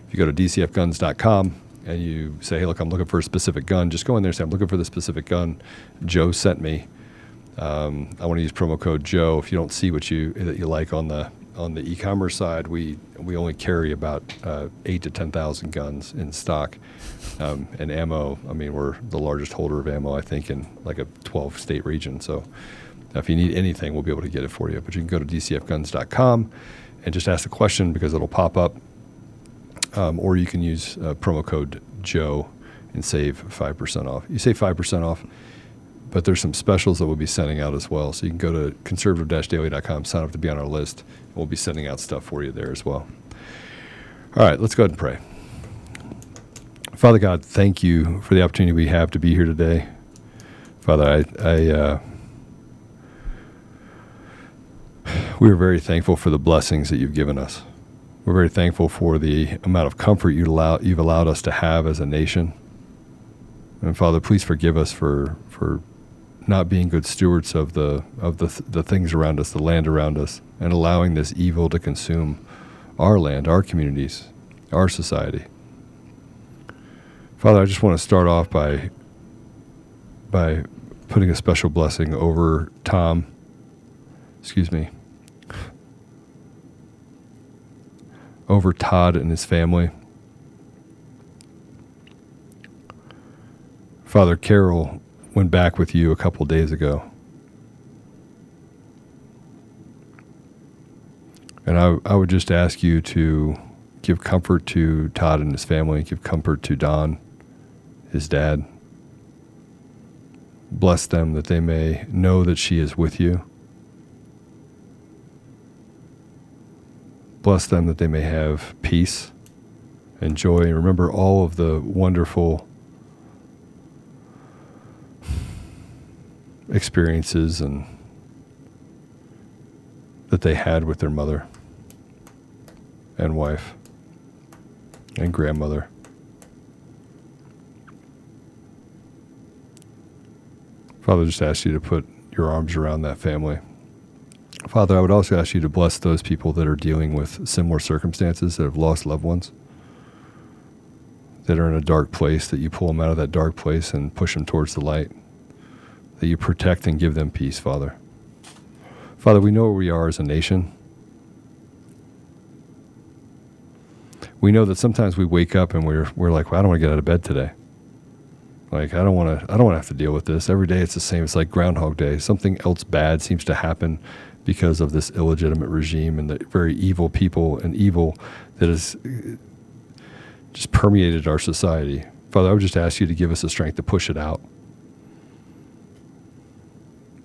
if you go to dcfguns.com and you say, hey, look, I'm looking for a specific gun, just go in there and say, I'm looking for this specific gun. Joe sent me. Um, I want to use promo code Joe. If you don't see what you that you like on the on the e-commerce side, we we only carry about uh, eight to ten thousand guns in stock, um, and ammo. I mean, we're the largest holder of ammo, I think, in like a 12 state region. So, if you need anything, we'll be able to get it for you. But you can go to dcfguns.com and just ask the question because it'll pop up, um, or you can use uh, promo code Joe and save five percent off. You save five percent off but there's some specials that we'll be sending out as well. So you can go to conservative-daily.com, sign up to be on our list, and we'll be sending out stuff for you there as well. All right, let's go ahead and pray. Father God, thank you for the opportunity we have to be here today. Father, I, I uh, we are very thankful for the blessings that you've given us. We're very thankful for the amount of comfort you allow, you've allowed us to have as a nation. And Father, please forgive us for, for not being good stewards of the of the the things around us, the land around us, and allowing this evil to consume our land, our communities, our society. Father, I just want to start off by by putting a special blessing over Tom. Excuse me. Over Todd and his family. Father Carol went back with you a couple days ago. And I, I would just ask you to give comfort to Todd and his family, give comfort to Don, his dad. Bless them that they may know that she is with you. Bless them that they may have peace and joy. And remember all of the wonderful experiences and that they had with their mother and wife and grandmother. Father, just ask you to put your arms around that family. Father, I would also ask you to bless those people that are dealing with similar circumstances that have lost loved ones, that are in a dark place, that you pull them out of that dark place and push them towards the light, that you protect and give them peace, Father. Father, we know where we are as a nation. We know that sometimes we wake up and we're, we're like, well, I don't want to get out of bed today. Like I don't want to I don't want to have to deal with this. Every day it's the same. It's like groundhog day. Something else bad seems to happen because of this illegitimate regime and the very evil people and evil that has uh, just permeated our society. Father, I would just ask you to give us the strength to push it out.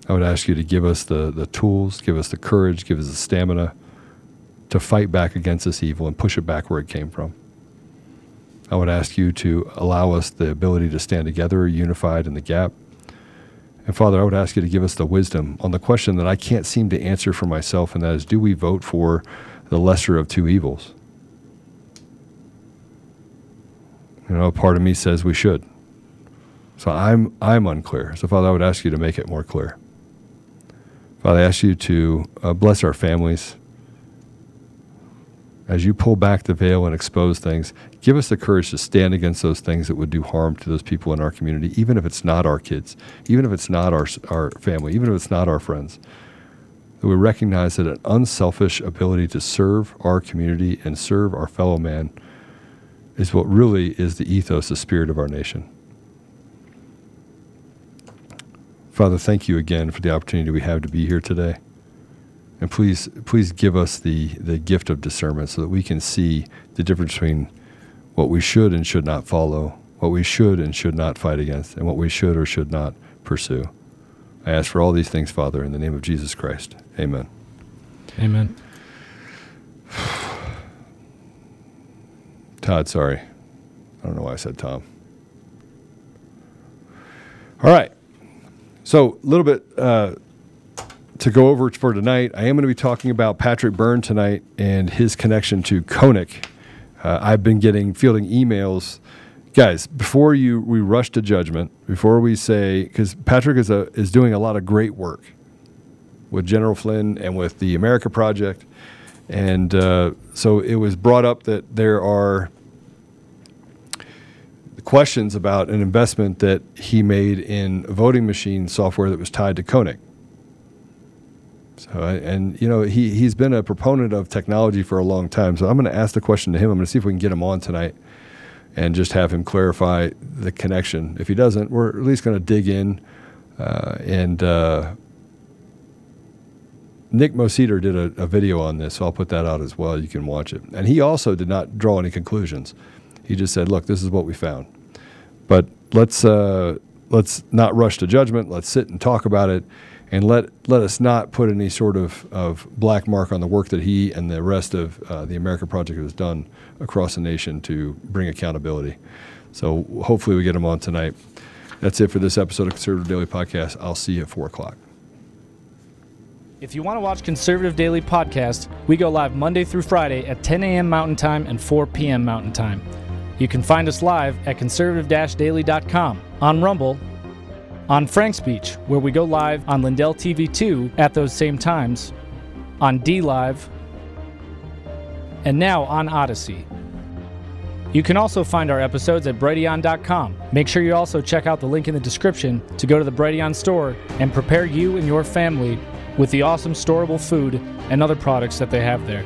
I would ask you to give us the, the tools, give us the courage, give us the stamina to fight back against this evil and push it back where it came from. I would ask you to allow us the ability to stand together, unified in the gap. And Father, I would ask you to give us the wisdom on the question that I can't seem to answer for myself, and that is do we vote for the lesser of two evils? You know, part of me says we should. So I'm, I'm unclear. So, Father, I would ask you to make it more clear. Father, I ask you to uh, bless our families, as you pull back the veil and expose things, give us the courage to stand against those things that would do harm to those people in our community, even if it's not our kids, even if it's not our, our family, even if it's not our friends. That we recognize that an unselfish ability to serve our community and serve our fellow man is what really is the ethos, the spirit of our nation. Father, thank you again for the opportunity we have to be here today. And please, please give us the, the gift of discernment so that we can see the difference between what we should and should not follow, what we should and should not fight against, and what we should or should not pursue. I ask for all these things, Father, in the name of Jesus Christ. Amen. Amen. Todd, sorry. I don't know why I said Tom. All right. So, a little bit uh, to go over for tonight, I am going to be talking about Patrick Byrne tonight and his connection to Konnech. Uh, I've been getting fielding emails, guys. Before you we rush to judgment, before we say because Patrick is a is doing a lot of great work with General Flynn and with the America Project, and uh, so it was brought up that there are questions about an investment that he made in voting machine software that was tied to Konnech. So, and you know, he he's been a proponent of technology for a long time. So I'm going to ask the question to him. I'm going to see if we can get him on tonight, and just have him clarify the connection. If he doesn't, we're at least going to dig in. Uh, and uh, Nick Moseder did a, a, video on this, so I'll put that out as well. You can watch it. And he also did not draw any conclusions. He just said, "Look, this is what we found." But let's uh, let's not rush to judgment. Let's sit and talk about it and let let us not put any sort of, of black mark on the work that he and the rest of uh, the America Project has done across the nation to bring accountability. So hopefully we get him on tonight. That's it for this episode of Conservative Daily Podcast. I'll see you at four o'clock. If you want to watch Conservative Daily Podcast, we go live Monday through Friday at 10 a.m. Mountain Time and 4 p.m. Mountain Time. You can find us live at conservative-daily.com, on Rumble, on FrankSpeech, where we go live on Lindell TV 2 at those same times, on DLive, and now on Odysee. You can also find our episodes at Brighteon.com. Make sure you also check out the link in the description to go to the Brighteon store and prepare you and your family with the awesome storable food and other products that they have there.